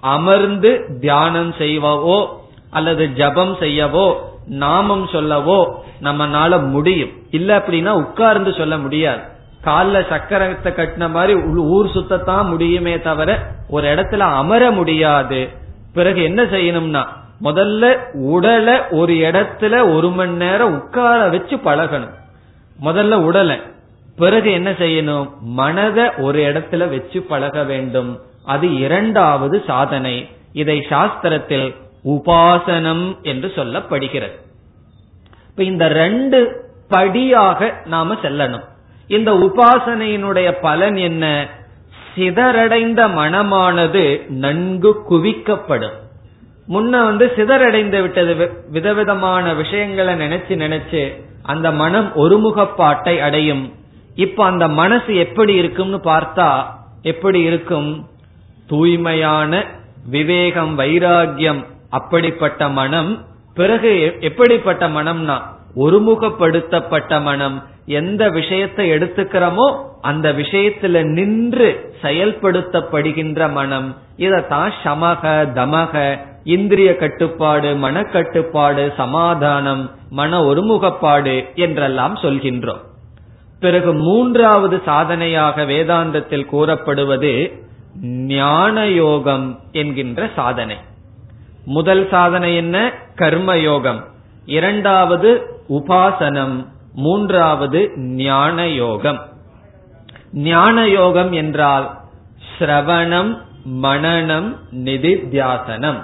அமர்ந்து தியானம் செய்வோ அல்லது ஜபம் செய்யவோ நாமம் சொல்லவோ நம்மனால முடியும். இல்ல அப்படின்னா உட்கார்ந்து சொல்ல முடியாது. கால்ல சக்கரத்தை கட்டின மாதிரி ஊர் சுத்தத்தான் முடியுமே தவிர ஒரு இடத்துல அமர முடியாது. பிறகு என்ன செய்யணும்னா முதல்ல உடலை ஒரு இடத்துல ஒரு மணி நேரம் உட்கார வச்சு பழகணும். முதல்ல உடலை பிறகு என்ன செய்யணும்? மனதை ஒரு இடத்துல வச்சு பழக வேண்டும். அது இரண்டாவது சாதனை. இதை சாஸ்திரத்தில் உபாசனம் என்று சொல்லப்படுகிறது. இப்ப இந்த ரெண்டு படியாக நாம செல்லணும். இந்த உபாசனையினுடைய பலன் என்ன? சிதறடைந்த மனமானது நன்கு குவிக்கப்படும். முன்ன வந்து சிதறடைந்து விட்டது விதவிதமான விஷயங்களை நினைச்சு நினைச்சு அந்த மனம் ஒருமுகப்பாட்டை அடையும். இப்ப அந்த மனசு எப்படி இருக்கும்னு பார்த்தா எப்படி இருக்கும்? தூய்மையான விவேகம் வைராகியம் அப்படிப்பட்ட மனம். பிறகு எப்படிப்பட்ட மனம்னா ஒருமுகப்படுத்தப்பட்ட மனம். எந்த விஷயத்தை எடுத்துக்கிறோமோ அந்த விஷயத்துல நின்று செயல்படுத்தப்படுகின்ற மனம். இதத்தான் சமக தமக இந்திரிய கட்டுப்பாடு மனக்கட்டுப்பாடு சமாதானம் மன ஒருமுகப்பாடு என்றெல்லாம் சொல்கின்றோம். பிறகு மூன்றாவது சாதனையாக வேதாந்தத்தில் கூறப்படுவது ஞான யோகம் என்கின்ற சாதனை. முதல் சாதனை என்ன? கர்ம யோகம் இரண்டாவது உபாசனம். மூன்றாவது ஞான யோகம் ஞான யோகம் என்றால் ஸ்ரவணம் மனநம் நிதித்தியாசனம்.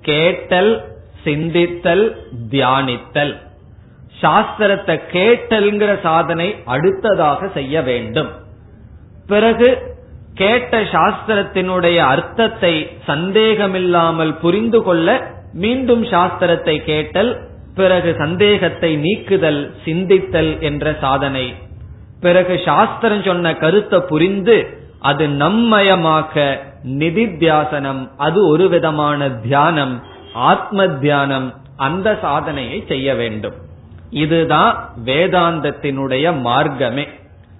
கேட்டல் சிந்தித்தல் தியானித்தல். சாஸ்திரத்தை கேட்டல்ங்கிற சாதனை அடுத்ததாக செய்ய வேண்டும். பிறகு கேட்ட சாஸ்திரத்தினுடைய அர்த்தத்தை சந்தேகமில்லாமல் புரிந்து கொள்ள மீண்டும் சாஸ்திரத்தை கேட்டல் பிறகு சந்தேகத்தை நீக்குதல் சிந்தித்தல் என்ற சாதனை. பிறகு சாஸ்திரம் சொன்ன கருத்தை புரிந்து அது நம்மயமாக்க நிதித்தியாசனம் அது ஒரு விதமான தியானம் ஆத்ம தியானம் அந்த சாதனையை செய்ய வேண்டும். இதுதான் வேதாந்தத்தினுடைய மார்க்கமே.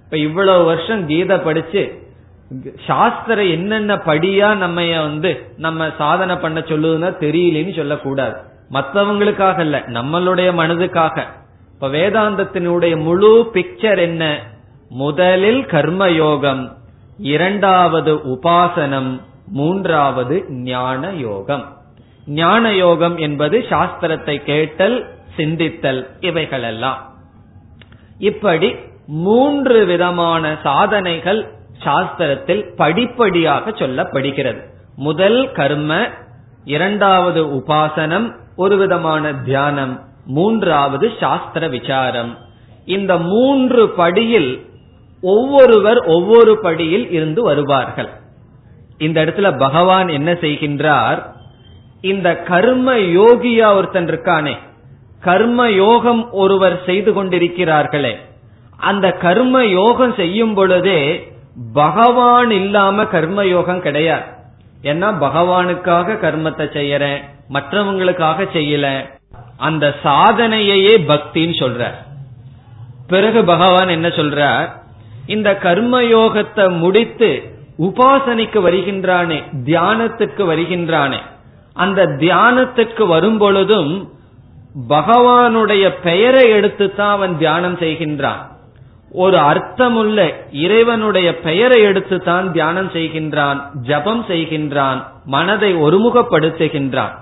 இப்ப இவ்வளவு வருஷம் கீதை படிச்சு சாஸ்திரம் என்னென்ன படியா நம்ம வந்து நம்ம சாதனை பண்ண சொல்லுதுன்னா தெரியலன்னு சொல்லக்கூடாது. மற்றவங்களுக்காக இல்ல நம்மளுடைய மனதுக்காக. இப்ப வேதாந்தத்தினுடைய முழு பிக்சர் என்ன? முதலில் கர்மயோகம் இரண்டாவது உபாசனம் மூன்றாவது ஞான யோகம் ஞான யோகம் என்பது சாஸ்திரத்தை கேட்டல் சிந்தித்தல் இவைகளெல்லாம். இப்படி மூன்று விதமான சாதனைகள் சாஸ்திரத்தில் படிப்படியாக சொல்லப்படுகிறது. முதல் கர்ம இரண்டாவது உபாசனம் ஒரு விதமான தியானம் மூன்றாவது சாஸ்திர விசாரம். இந்த மூன்று படியில் ஒவ்வொருவர் ஒவ்வொரு படியில் இருந்து வருவார்கள். இந்த இடத்துல பகவான் என்ன செய்கின்றார்? இந்த கர்ம யோகியா ஒருத்தன் இருக்கானே கர்ம யோகம் ஒருவர் செய்து கொண்டிருக்கிறார்களே. அந்த கர்ம யோகம் செய்யும் பொழுதே பகவான் இல்லாம கர்ம யோகம் கிடையாது. ஏன்னா பகவானுக்காக கர்மத்தை செய்யறேன் மற்றவங்களுக்காக செய்யல. அந்த சாதனையே பக்தின்னு சொல்ற பிறகு பகவான் என்ன சொல்றார்? இந்த கர்ம யோகத்தை முடித்து உபாசனைக்கு வருகின்றானே தியானத்துக்கு வருகின்றானே அந்த தியானத்துக்கு வரும் பொழுதும் பகவானுடைய பெயரை எடுத்து தான் அவன் தியானம் செய்கின்றான். ஒரு அர்த்தமுள்ள இறைவனுடைய பெயரை எடுத்து தான் தியானம் செய்கின்றான் ஜபம் செய்கின்றான் மனதை ஒருமுகப்படுத்துகின்றான்.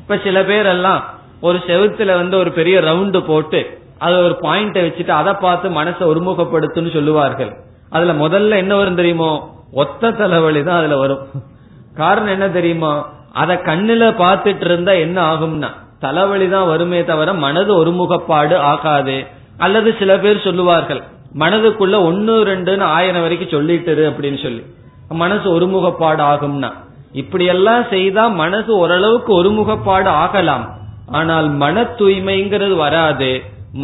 இப்ப சில பேரெல்லாம் ஒரு செவத்துல வந்து ஒரு பெரிய ரவுண்டு போட்டு அது ஒரு பாயிண்ட வச்சுட்டு அதை பார்த்து மனசை ஒருமுகப்படுத்துன்னு சொல்லுவார்கள். அதுல முதல்ல என்ன வரும் தெரியுமோ? ஒத்த தலைவலி தான் அதுல வரும். காரணம் என்ன தெரியுமா? அத கண்ணுல பாத்துட்டு இருந்தா என்ன ஆகும்னா தலைவலி தான் வருமே தவிர மனது ஒருமுகப்பாடு ஆகாது. அல்லது சில பேர் சொல்லுவார்கள் மனதுக்குள்ள ஒன்னு ரெண்டுன்னு ஆயிரம் வரைக்கும் சொல்லிட்டுரு அப்படின்னு சொல்லி. மனசு ஒருமுகப்பாடு ஆகும்னா. இப்படியெல்லாம் செய்தா மனசு ஓரளவுக்கு ஒருமுகப்பாடு ஆகலாம். ஆனால் மன தூய்மைங்கிறது வராது.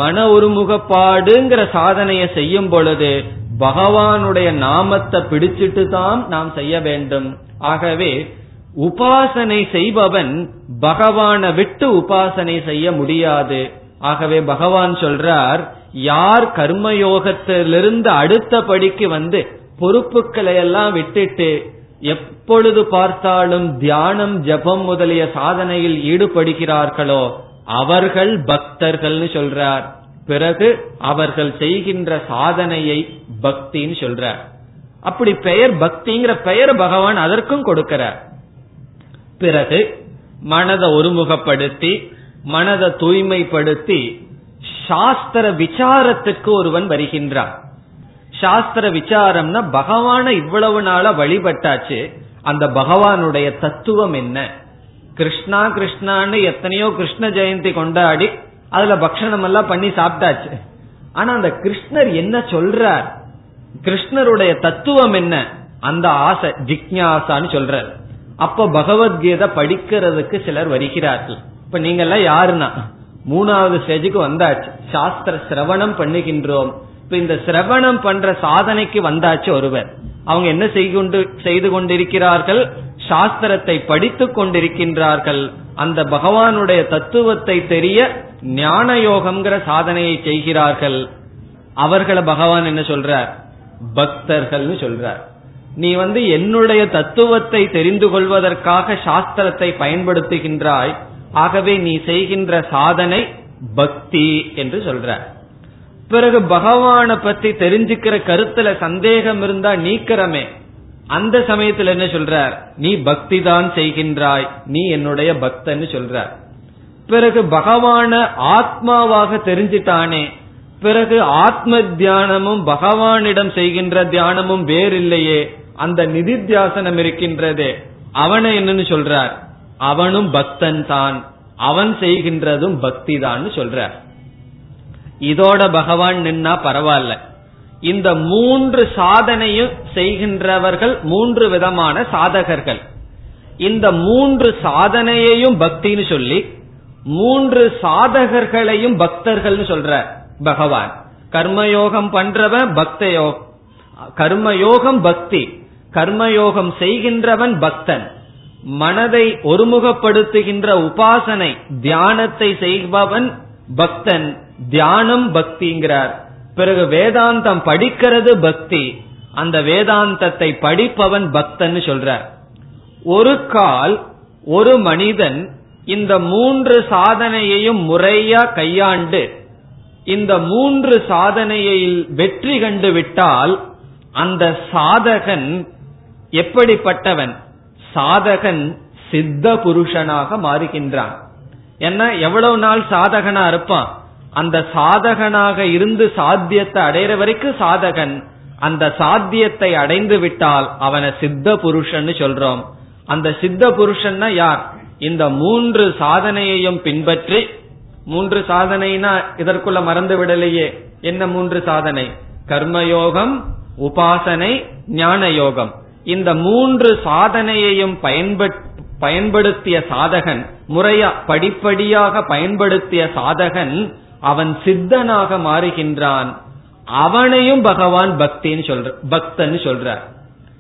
மன ஒருமுகப்பாடுங்கிற சாதனையை செய்யும் பொழுது பகவானுடைய நாமத்தை பிடிச்சிட்டு தான் நாம் செய்ய வேண்டும். ஆகவே உபாசனை செய்பவன் பகவானை விட்டு உபாசனை செய்ய முடியாது. ஆகவே பகவான் சொல்றார் யார் கர்மயோகத்திலிருந்து அடுத்த படிக்கு வந்து பொறுப்புகளை எல்லாம் விட்டுட்டு எப்பொழுது பார்த்தாலும் தியானம் ஜபம் முதலிய சாதனையில் ஈடுபடுகிறார்களோ அவர்கள் பக்தர்கள்னு சொல்றார். பிறகு அவர்கள் செய்கின்ற சாதனையை பக்தின்னு சொல்றார். அப்படி பெயர் பக்திங்கிற பெயர் பகவான் அதற்கும் கொடுக்கிறார். பிறகு மனதை ஒருமுகப்படுத்தி மனதை தூய்மைப்படுத்தி சாஸ்திர விசாரத்துக்கு ஒருவன் வருகின்றான். சாஸ்திர விசாரம்னா பகவான இவ்வளவு நாள வழிபட்டாச்சு அந்த பகவானுடைய தத்துவம் என்ன? கிருஷ்ணா கிருஷ்ணான்னு எத்தனையோ கிருஷ்ண ஜெயந்தி கொண்டாடி அதுல பக்ஷணம் எல்லாம் பண்ணி சாப்பிட்டாச்சு. ஆனா அந்த கிருஷ்ணர் என்ன சொல்றார்? கிருஷ்ணருடைய தத்துவம் என்ன? அந்த ஆசை ஜிக்யாசான்னு சொல்றார். அப்ப பகவத்கீதை படிக்கிறதுக்கு சிலர் வருகிறார்கள். இப்ப நீங்க எல்லாம் யாருன்னா? மூணாவது ஸ்டேஜுக்கு வந்தாச்சு. சாஸ்திர சிரவணம் பண்ணுகின்றோம். இப்ப இந்த சிரவணம் பண்ற சாதனைக்கு வந்தாச்சு ஒருவர். அவங்க என்ன செய்து கொண்டிருக்கிறார்கள்? சாஸ்திரத்தை படித்துக் கொண்டிருக்கின்றார்கள். அந்த பகவானுடைய தத்துவத்தை தெரிய ஞான யோகம்ங்கிற சாதனையை செய்கிறார்கள். அவர்களை பகவான் என்ன சொல்றார்? பக்தர்கள்னு சொல்றார். நீ வந்து என்னுடைய தத்துவத்தை தெரிந்து கொள்வதற்காக சாஸ்திரத்தை பயன்படுத்துகின்றாய் ஆகவே நீ செய்கின்ற சாதனை பக்தி என்று சொல்ற. பிறகு பகவான பத்தி தெரிஞ்சுக்கிற கருத்துல சந்தேகம் இருந்தா நீக்கிறமே. அந்த சமயத்துல என்ன சொல்றார்? நீ பக்தி தான் செய்கின்றாய் நீ என்னுடைய பக்தன்னு சொல்றார் பிறகு பகவான ஆத்மாவாக தெரிஞ்சிட்டானே பிறகு ஆத்ம தியானமும் பகவானிடம் செய்கின்ற தியானமும் வேறில்லையே அந்த நிதித்தியாசனம் இருக்கின்றதே. அவனை என்னன்னு சொல்றார். அவனும் பக்தன் தான். அவன் செய்கின்றதும் பக்தி தான் சொல்றார். இதோட பகவான் நின்னா பரவாயில்ல. இந்த மூன்று சாதனையும் செய்கின்றவர்கள் மூன்று விதமான சாதகர்கள். இந்த மூன்று சாதனையையும் பக்தின்னு சொல்லி மூன்று சாதகர்களையும் பக்தர்கள்னு சொல்ற பகவான். கர்மயோகம் பண்றவன் பக்த யோகம் கர்மயோகம் பக்தி. கர்மயோகம் செய்கின்றவன் பக்தன். மனதை ஒருமுகப்படுத்துகின்ற உபாசனை தியானத்தை செய்பவன் பக்தன். தியானம் பக்திங்கிறார். பிறகு வேதாந்தம் படிக்கிறது பக்தி. அந்த வேதாந்தத்தை படிப்பவன் பக்தன் சொல்றார். ஒரு கால் ஒரு மனிதன் இந்த மூன்று சாதனையையும் முறையா கையாண்டு இந்த மூன்று சாதனையில் வெற்றி கண்டு விட்டால் அந்த சாதகன் எப்படிப்பட்டவன்? சாதகன் சித்த புருஷனாக மாறுகின்றான். ஏன்னா எவ்வளவு நாள் சாதகனா இருப்பான்? அந்த சாதகனாக இருந்து சாத்தியத்தை அடையிற வரைக்கும் சாதகன். அந்த சாத்தியத்தை அடைந்து விட்டால் அவனை சித்த புருஷன் சொல்றோம். அந்த சித்த புருஷன்னா யார்? இந்த மூன்று சாதனையையும் பின்பற்றி மூன்று சாதனைனா இதற்குள்ள மறந்து விடலையே. என்ன மூன்று சாதனை? கர்மயோகம் உபாசனை ஞான யோகம் இந்த மூன்று சாதனையையும் பயன்படுத்திய சாதகன் முறையா படிப்படியாக பயன்படுத்திய சாதகன் அவன் சித்தனாக மாறுகின்றான். அவனையும் பகவான் பக்தின்னு சொல்ற பக்தன்னு சொல்றார்.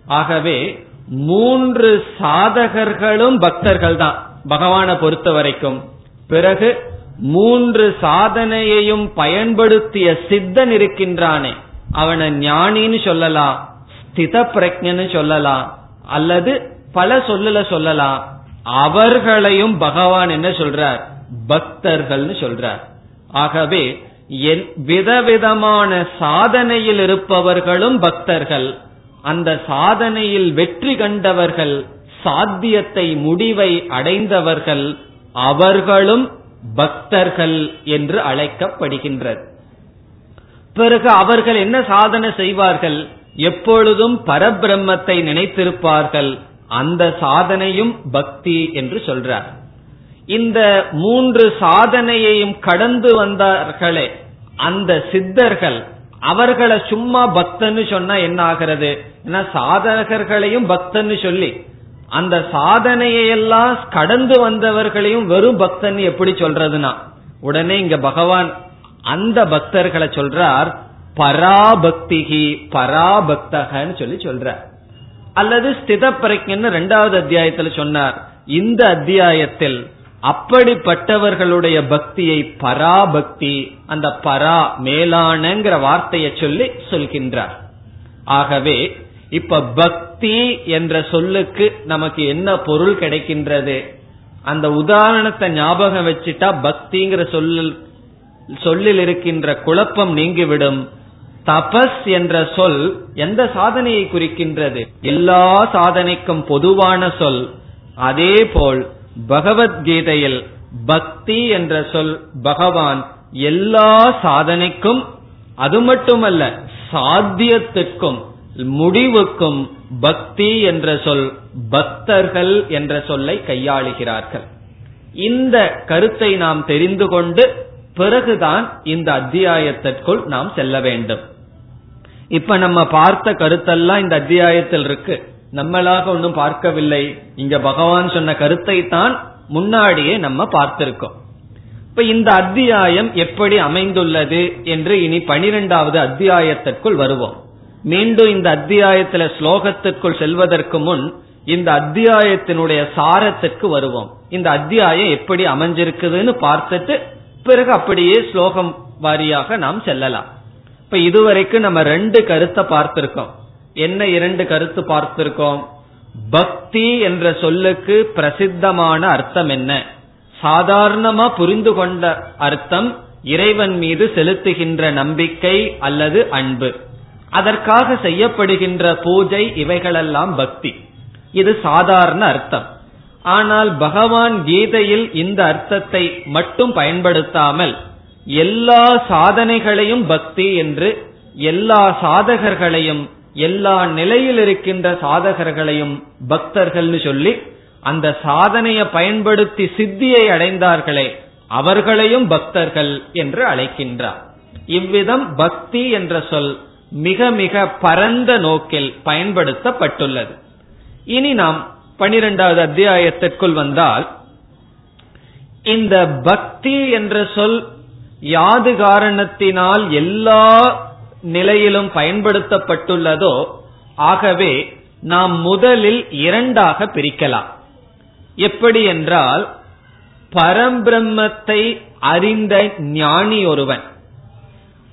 ஆகவே மூன்று சாதகர்களும் பக்தர்கள் தான் பகவானை பொறுத்த வரைக்கும். பிறகு மூன்று சாதனையையும் பயன்படுத்திய சித்தன் இருக்கின்றானே அவனை ஞானின்னு சொல்லலாம். ஸ்தித பிரஜன்னு சொல்லலாம். அல்லது பல சொல்லல சொல்லலாம். அவர்களையும் பகவான் என்ன சொல்றார்? பக்தர்கள்னு சொல்றார். ஆகவே விதவிதமான சாதனையில் இருப்பவர்களும் பக்தர்கள். அந்த சாதனையில் வெற்றி கண்டவர்கள் சாத்தியத்தை முடிவை அடைந்தவர்கள் அவர்களும் பக்தர்கள் என்று அழைக்கப்படுகின்றது பிறகு அவர்கள் என்ன சாதனை செய்வார்கள்? எப்பொழுதும் பரபிரம்மத்தை நினைத்திருப்பார்கள் அந்த சாதனையும் பக்தி என்று சொல்றார். இந்த மூன்று சாதனையையும் கடந்து வந்தார்களே அந்த சித்தர்கள் அவர்களை சும்மா பக்தன்னு சொன்னா என்ன ஆகிறது ஏன்னா சாதகர்களையும் பக்தன்னு சொல்லி அந்த சாதனையெல்லாம் கடந்து வந்தவர்களையும் வெறும் பக்தன் எப்படி சொல்றதுனா உடனே இங்க பகவான் அந்த பக்தர்களை சொல்றார் பராபக்திகி பராபக்தகன்னு சொல்லி சொல்ற. அல்லது ஸ்தித பிரஜன்னு ரெண்டாவது அத்தியாயத்தில் சொன்னார் இந்த அத்தியாயத்தில் அப்படிப்பட்டவர்களுடைய பக்தியை பராபக்தி அந்த பரா மேலானங்கிற வார்த்தையை சொல்லி சொல்கின்றார். ஆகவே இப்ப பக்தி என்ற சொல்லுக்கு நமக்கு என்ன பொருள் கிடைக்கின்றது? அந்த உதாரணத்தை ஞாபகம் வச்சுட்டா பக்திங்கிற சொல்லில் சொல்லில் இருக்கின்ற குழப்பம் நீங்கிவிடும். தபஸ் என்ற சொல் எந்த சாதனையை குறிக்கின்றது? எல்லா சாதனைக்கும் பொதுவான சொல். அதே போல் பகவத்கீதையில் பக்தி என்ற சொல் பகவான் எல்லா சாதனைக்கும் அது மட்டுமல்ல சாத்தியத்திற்கும் முடிவுக்கும் பக்தி என்ற சொல் பக்தர்கள் என்ற சொல்லை கையாளுகிறார்கள். இந்த கருத்தை நாம் தெரிந்து கொண்டு பிறகுதான் இந்த அத்தியாயத்திற்குள் நாம் செல்ல வேண்டும். இப்ப நம்ம பார்த்த கருத்தெல்லாம் இந்த அத்தியாயத்தில் இருக்கு. நம்மளாக ஒன்றும் பார்க்கவில்லை. இங்க பகவான் சொன்ன கருத்தை தான் முன்னாடியே நம்ம பார்த்திருக்கோம். இப்ப இந்த அத்தியாயம் எப்படி அமைந்துள்ளது என்று இனி பனிரெண்டாவது அத்தியாயத்திற்குள் வருவோம். மீண்டும் இந்த அத்தியாயத்துல ஸ்லோகத்திற்குள் செல்வதற்கு முன் இந்த அத்தியாயத்தினுடைய சாரத்திற்கு வருவோம். இந்த அத்தியாயம் எப்படி அமைஞ்சிருக்குதுன்னு பார்த்துட்டு பிறகு அப்படியே ஸ்லோகம் வாரியாக நாம் செல்லலாம். இப்ப இதுவரைக்கும் நம்ம ரெண்டு கருத்தை பார்த்திருக்கோம். என்ன இரண்டு கருத்து பார்த்திருக்கோம்? பக்தி என்ற சொல்லுக்கு பிரசித்தமான அர்த்தம் என்ன? சாதாரணமா புரிந்து கொண்ட அர்த்தம் இறைவன் மீது செலுத்துகின்ற நம்பிக்கை அல்லது அன்பு. அதற்காக செய்யப்படுகின்ற பூஜை இவைகளெல்லாம் பக்தி. இது சாதாரண அர்த்தம். ஆனால் பகவான் கீதையில் இந்த அர்த்தத்தை மட்டும் பயன்படுத்தாமல் எல்லா சாதனைகளையும் பக்தி என்று எல்லா சாதகர்களையும் எல்லா நிலையில் இருக்கின்ற சாதகர்களையும் பக்தர்கள்னு சொல்லி அந்த சாதனையை பயன்படுத்தி சித்தியை அடைந்தார்களே அவர்களையும் பக்தர்கள் என்று அழைக்கின்றார். இவ்விதம் பக்தி என்ற சொல் மிக மிக பரந்த நோக்கில் பயன்படுத்தப்பட்டுள்ளது. இனி நாம் பனிரெண்டாவது அத்தியாயத்திற்குள் வந்தால் இந்த பக்தி என்ற சொல் யாது காரணத்தினால் எல்லா நிலையிலும் பயன்படுத்தப்பட்டுள்ளதோ ஆகவே நாம் முதலில் இரண்டாக பிரிக்கலாம். எப்படி என்றால் பரம்பிரம்மத்தை அறிந்த ஞானி ஒருவன்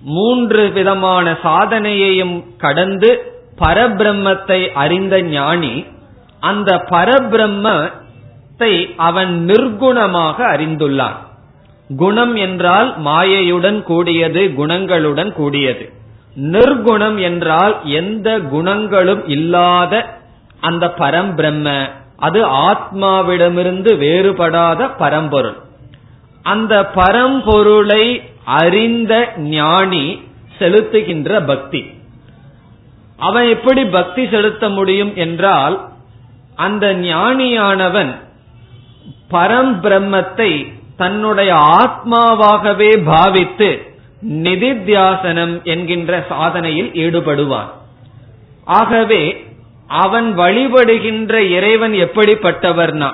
மூன்று விதமான சாதனையையும் கடந்து பரபிரம்மத்தை அறிந்த ஞானி அந்த பரபிரம்மத்தை அவன் நிர்குணமாக அறிந்துள்ளான். குணம் என்றால் மாயையுடன் கூடியது குணங்களுடன் கூடியது. நிர்குணம் என்றால் எந்த குணங்களும் இல்லாத அந்த பரம்பிரம்ம. அது ஆத்மாவிடமிருந்து வேறுபடாத பரம்பொருள். அந்த பரம்பொருளை அறிந்த ஞானி செலுத்துகின்ற பக்தி. அவன் எப்படி பக்தி செலுத்த முடியும் என்றால் அந்த ஞானியானவன் பரம்பிரம்மத்தை தன்னுடைய ஆத்மாவாகவே பாவித்து நிதித்தியாசனம் என்கின்ற சாதனையில் ஈடுபடுவான். ஆகவே அவன் வழிபடுகின்ற இறைவன் எப்படிப்பட்டவர்னா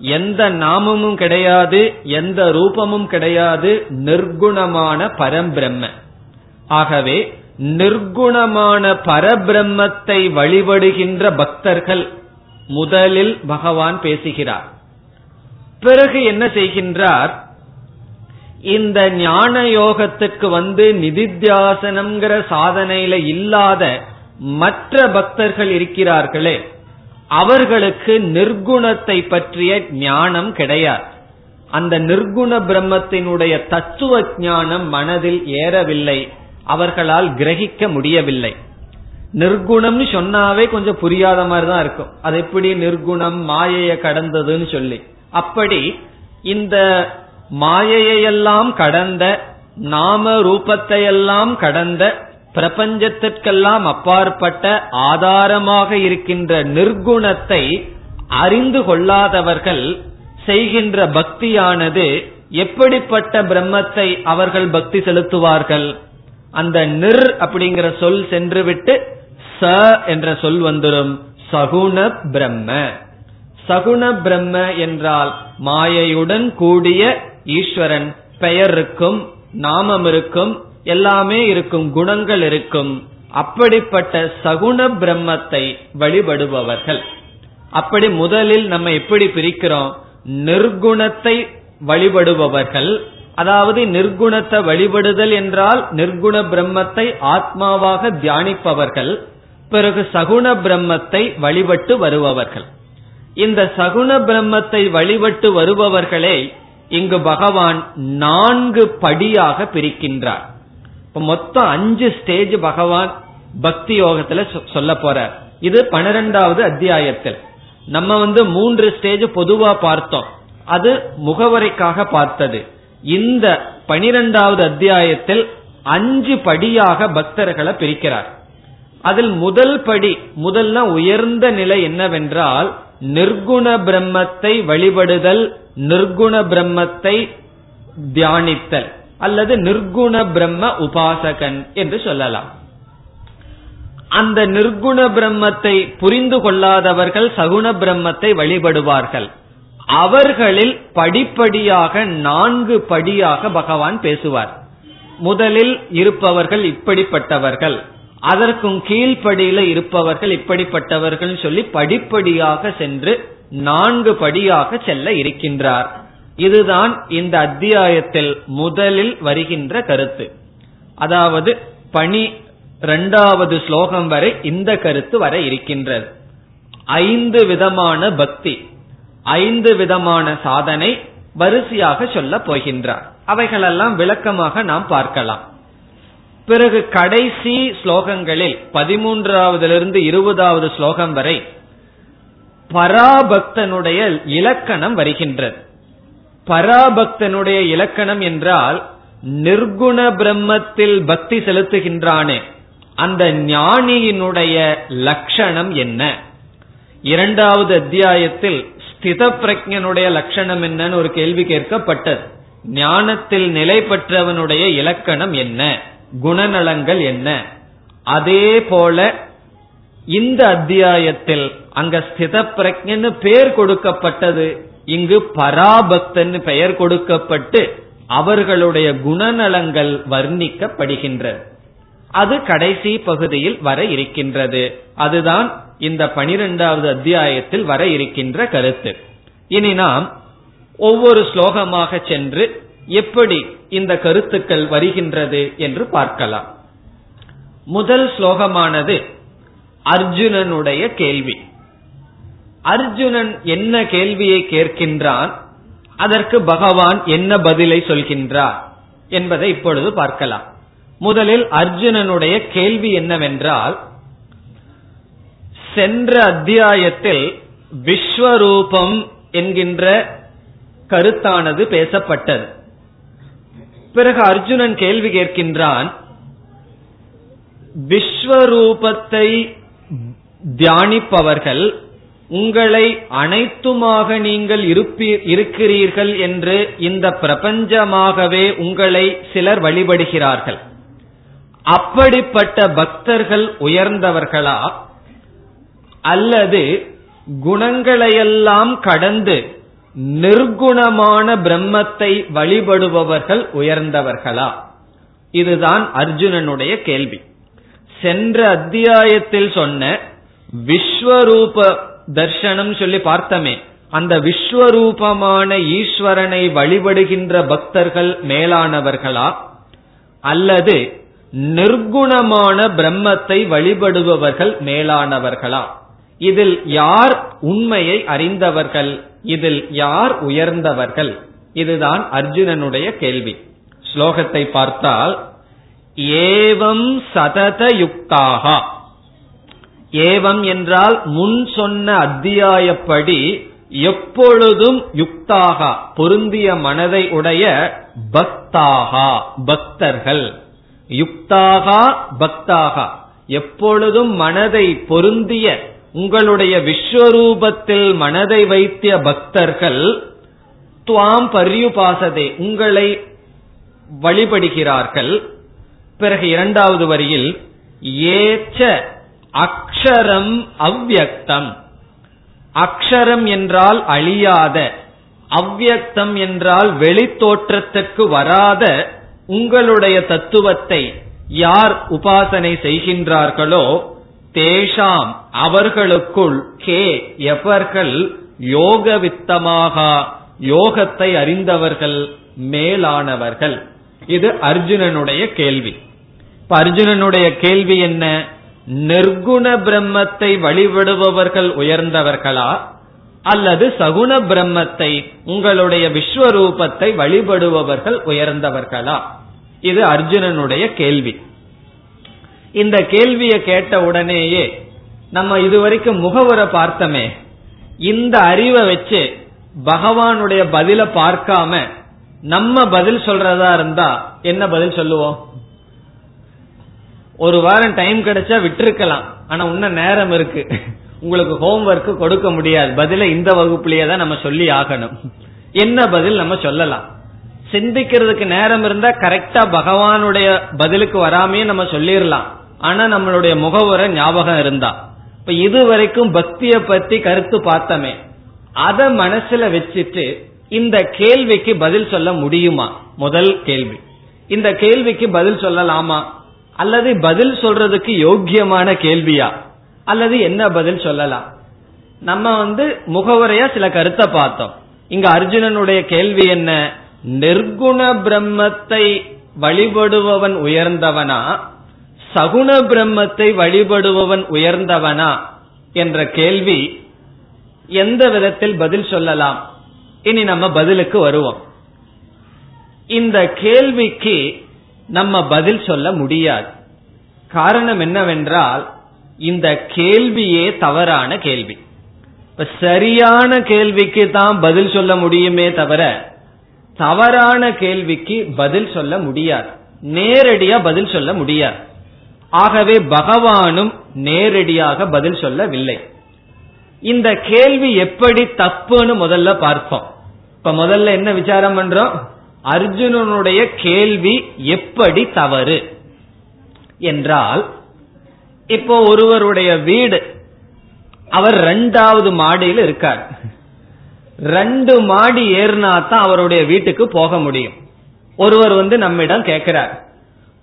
எந்த நாமமும் கிடையாது எந்த ரூபமும் கிடையாது நிர்குணமான பரம்பிரம்ம. ஆகவே நிர்குணமான பரபிரம்மத்தை வழிபடுகின்ற பக்தர்கள் முதலில் பகவான் பேசுகிறார். பிறகு என்ன செய்கின்றார்? இந்த ஞான யோகத்துக்கு வந்து நிதித்தியாசனம்ங்கிற சாதனையில இல்லாத மற்ற பக்தர்கள் இருக்கிறார்களே அவர்களுக்கு நிர்குணத்தை பற்றிய ஞானம் கிடையாது. அந்த நிர்குண பிரம்மத்தினுடைய தத்துவ ஞானம் மனதில் ஏறவில்லை அவர்களால் கிரகிக்க முடியவில்லை. நிர்குணம்னு சொன்னாவே கொஞ்சம் புரியாத மாதிரி தான் இருக்கும். அது எப்படி நிர்குணம் மாயைய கடந்ததுன்னு சொல்லி. அப்படி இந்த மாயையெல்லாம் கடந்த நாம ரூபத்தையெல்லாம் கடந்த பிரபஞ்சத்திற்கெல்லாம் அப்பாற்பட்ட ஆதாரமாக இருக்கின்ற நிர்குணத்தை அறிந்து கொள்ளாதவர்கள் செய்கின்ற பக்தியானது எப்படிப்பட்ட பிரம்மத்தை அவர்கள் பக்தி செலுத்துவார்கள்? அந்த நிர் அப்படிங்கிற சொல் சென்றுவிட்டு ச என்ற சொல் வந்துடும் சகுண பிரம்ம. சகுண பிரம்ம என்றால் மாயையுடன் கூடிய ஈஸ்வரன். பெயர் இருக்கும் நாமம் இருக்கும் எல்லாமே இருக்கும் குணங்கள் இருக்கும். அப்படிப்பட்ட சகுண பிரம்மத்தை வழிபடுபவர்கள். அப்படி முதலில் நம்ம எப்படி பிரிக்கிறோம்? நிர்குணத்தை வழிபடுபவர்கள். அதாவது நிர்குணத்தை வழிபடுதல் என்றால் நிர்குண பிரம்மத்தை ஆத்மாவாக தியானிப்பவர்கள். பிறகு சகுண பிரம்மத்தை வழிபட்டு வருபவர்கள். இந்த சகுண பிரம்மத்தை வழிபட்டு வருபவர்களே இங்கு பகவான் நான்கு படியாக பிரிக்கின்றார். இப்ப மொத்தம் அஞ்சு ஸ்டேஜ் பகவான் பக்தி யோகத்துல சொல்ல போறார். இது பனிரெண்டாவது அத்தியாயத்தில். நம்ம வந்து மூன்று ஸ்டேஜ் பொதுவா பார்த்தோம். அது முகவரைக்காக பார்த்தது. இந்த பனிரெண்டாவது அத்தியாயத்தில் அஞ்சு படியாக பக்தர்களை பிரிக்கிறார். அதில் முதல் படி முதல்ல உயர்ந்த நிலை என்னவென்றால் நிர்குண பிரம்மத்தை வழிபடுதல் நிர்குண பிரம்மத்தை தியானித்தல் அல்லது நிர்குண பிரம்ம உபாசகன் என்று சொல்லலாம். அந்த நிர்குண பிரம்மத்தை புரிந்து கொள்ளாதவர்கள் சகுண பிரம்மத்தை வழிபடுவார்கள். அவர்களில் படிப்படியாக நான்கு படியாக பகவான் பேசுவார். முதலில் இருப்பவர்கள் இப்படிப்பட்டவர்கள். அதற்கும் கீழ்ப்படியில இருப்பவர்கள் இப்படிப்பட்டவர்கள் சொல்லி படிப்படியாக சென்று நான்கு படியாக செல்ல இருக்கின்றார். இதுதான் இந்த அத்தியாயத்தில் முதலில் வருகின்ற கருத்து. அதாவது பணி இரண்டாவது ஸ்லோகம் வரை இந்த கருத்து வர இருக்கின்றது. ஐந்து விதமான பக்தி ஐந்து விதமான சாதனை வரிசையாக சொல்ல போகின்றார். அவைகளெல்லாம் விளக்கமாக நாம் பார்க்கலாம். பிறகு கடைசி ஸ்லோகங்களில் பதிமூன்றாவதிலிருந்து இருபதாவது ஸ்லோகம் வரை பராபக்தனுடைய இலக்கணம் வருகின்றது. பராபக்தனுடைய இலக்கணம் என்றால் நிர்குண பிரம்மத்தில் பக்தி செலுத்துகின்றானே அந்த ஞானியினுடைய லட்சணம் என்ன? இரண்டாவது அத்தியாயத்தில் ஸ்தித பிரஜனுடைய லட்சணம் என்னன்னு ஒரு கேள்வி கேட்கப்பட்டது. ஞானத்தில் நிலை பெற்றவனுடைய இலக்கணம் என்ன? குணநலங்கள் என்ன? அதே போல இந்த அத்தியாயத்தில் அங்க ஸ்தித பிரஜன்னு பெயர் கொடுக்கப்பட்டது. இங்கு பராபக்தன் பெயர் கொடுக்கப்பட்டு அவர்களுடைய குணநலங்கள் வர்ணிக்கப்படுகின்றது. அது கடைசி பகுதியில் வர இருக்கின்றது. அதுதான் இந்த பனிரெண்டாவது அத்தியாயத்தில் வர இருக்கின்ற கருத்து. இனி நாம் ஒவ்வொரு ஸ்லோகமாக சென்று எப்படி இந்த கருத்துக்கள் வருகின்றது என்று பார்க்கலாம். முதல் ஸ்லோகமானது அர்ஜுனனுடைய கேள்வி. அர்ஜுனன் என்ன கேள்வியை கேட்கின்றான்? அதற்கு பகவான் என்ன பதிலை சொல்கின்றார்? என்பதை இப்பொழுது பார்க்கலாம். முதலில் அர்ஜுனனுடைய கேள்வி என்னவென்றால் சென்ற அத்தியாயத்தில் விஸ்வரூபம் என்கின்ற கருத்தானது பேசப்பட்டது. பிறகு அர்ஜுனன் கேள்வி கேட்கின்றான் விஸ்வரூபத்தை தியானிப்பவர்கள் உங்களை அனைத்துமாக நீங்கள் இருக்கிறீர்கள் என்று இந்த பிரபஞ்சமாகவே உங்களை சிலர் வழிபடுகிறார்கள். அப்படிப்பட்ட பக்தர்கள் உயர்ந்தவர்களா? அல்லது குணங்களையெல்லாம் கடந்து நிர்குணமான பிரம்மத்தை வழிபடுபவர்கள் உயர்ந்தவர்களா? இதுதான் அர்ஜுனனுடைய கேள்வி. சென்ற அத்தியாயத்தில் சொன்ன விஸ்வரூப தர்ஷனம் சொல்லி பார்த்தமே அந்த விஸ்வரூபமான ஈஸ்வரனை வழிபடுகின்ற பக்தர்கள் மேலானவர்களா? அல்லது நிர்குணமான பிரம்மத்தை வழிபடுபவர்கள் மேலானவர்களா? இதில் யார் உண்மையை அறிந்தவர்கள்? இதில் யார் உயர்ந்தவர்கள்? இதுதான் அர்ஜுனனுடைய கேள்வி. ஸ்லோகத்தை பார்த்தால் ஏவம் சதத யுக்தாகா ஏவம் என்றால் முன் சொன்ன அத்தியாயப்படி எப்பொழுதும் யுக்தாக பொருந்திய மனதை உடைய பக்தாகா பக்தர்கள். யுக்தாகா பக்தாகா. எப்பொழுதும் மனதை பொருந்திய உங்களுடைய விஸ்வரூபத்தில் மனதை வைத்திய பக்தர்கள் துவாம் பரியுபாசதே உங்களை வழிபடுகிறார்கள். பிறகு இரண்டாவது வரியில் ஏச்ச அக்ஷரம் அவ்யக்தம் அக்ஷரம் என்றால் அழியாத அவ்யக்தம் என்றால் வெளித்தோற்றத்துக்கு வராத உங்களுடைய தத்துவத்தை யார் உபாசனை செய்கின்றார்களோ தேஷாம் அவர்களுக்குள் கே எவர்கள் யோகவித்தமாக யோகத்தை அறிந்தவர்கள் மேலானவர்கள்? இது அர்ஜுனனுடைய கேள்வி. இப்ப அர்ஜுனனுடைய கேள்வி என்ன? நிர்குண பிரம்மத்தை வழிபடுபவர்கள் உயர்ந்தவர்களா? அல்லது சகுண பிரம்மத்தை உங்களுடைய விஸ்வரூபத்தை வழிபடுபவர்கள் உயர்ந்தவர்களா? இது அர்ஜுனனுடைய கேள்வி. இந்த கேள்வியை கேட்ட உடனேயே நம்ம இதுவரைக்கும் முகவரை பார்த்தமே. இந்த அறிவை வச்சு பகவானுடைய பதில பார்க்காம நம்ம பதில் சொல்றதா இருந்தா என்ன பதில் சொல்லுவோம்? ஒரு வாரம் டைம் கிடைச்சா விட்டுருக்கலாம். ஆனா இன்னும் நேரம் இருக்கு. உங்களுக்கு ஹோம்ஒர்க் கொடுக்க முடியாது. பதில இந்த வகுப்புலயே தான் நம்ம சொல்லி ஆகணும். என்ன பதில் நம்ம சொல்லலாம்? சிந்திக்கிறதுக்கு நேரம் இருந்தா கரெக்டா பகவானுடைய பதிலுக்கு வராமே நம்ம சொல்லிடலாம். ஆனா நம்மளுடைய முகவுரை ஞாபகம் இருந்தா. இப்ப இது வரைக்கும் பக்திய பத்தி கருத்து பார்த்தமே. அத மனசுல வச்சுட்டு இந்த கேள்விக்கு பதில் சொல்ல முடியுமா? முதல் கேள்வி. இந்த கேள்விக்கு பதில் சொல்லலாமா? அல்லது பதில் சொல்றதுக்கு யோக்கியமான கேள்வியா? அல்லது என்ன பதில் சொல்லலாம்? நம்ம வந்து முகவரையா சில கருத்தை பார்த்தோம். இங்க அர்ஜுனனுடைய கேள்வி என்ன? நிர்குண பிரம்மத்தை வழிபடுபவன் உயர்ந்தவனா? சகுண பிரம்மத்தை வழிபடுபவன் உயர்ந்தவனா என்ற கேள்வி எந்த விதத்தில் பதில் சொல்லலாம்? இனி நம்ம பதிலுக்கு வருவோம். இந்த கேள்விக்கு நம்ம பதில் சொல்ல முடியாது. காரணம் என்னவென்றால் இந்த கேள்வியே தவறான கேள்வி. இப்ப சரியான கேள்விக்கு தான் பதில் சொல்ல முடியுமே தவிர தவறான கேள்விக்கு பதில் சொல்ல முடியாது. நேரடியா பதில் சொல்ல முடியாது. ஆகவே பகவானும் நேரடியாக பதில் சொல்லவில்லை. இந்த கேள்வி எப்படி தப்புன்னு முதல்ல பார்ப்போம். இப்ப முதல்ல என்ன விசாரம் பண்றோம்? அர்ஜுனனுடைய கேள்வி எப்படி தவறு? என்றால் இப்போ ஒருவருடைய வீடு அவர் ரெண்டாவது மாடியில் இருக்கார். ரெண்டு மாடி ஏறினா தான் அவருடைய வீட்டுக்கு போக முடியும். ஒருவர் வந்து நம்மிடம் கேட்கிறார்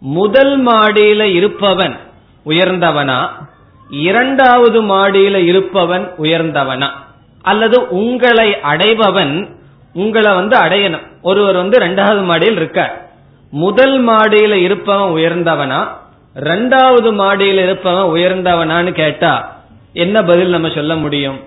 முதல் மாடியில இருப்பவன் உயர்ந்தவனா? இரண்டாவது மாடியில இருப்பவன் உயர்ந்தவனா? அல்லது உங்களை அடைபவன் உங்களை வந்து அடையணும். ஒருவர் வந்து ரெண்டாவது மாடியில் இருக்கார். முதல் மாடியில இருப்பவன் உயர்ந்தவனா? ரெண்டாவது மாடியில் இருப்பவன் உயர்ந்தவனான்னு கேட்டா என்ன பதில் நம்ம சொல்ல முடியும்?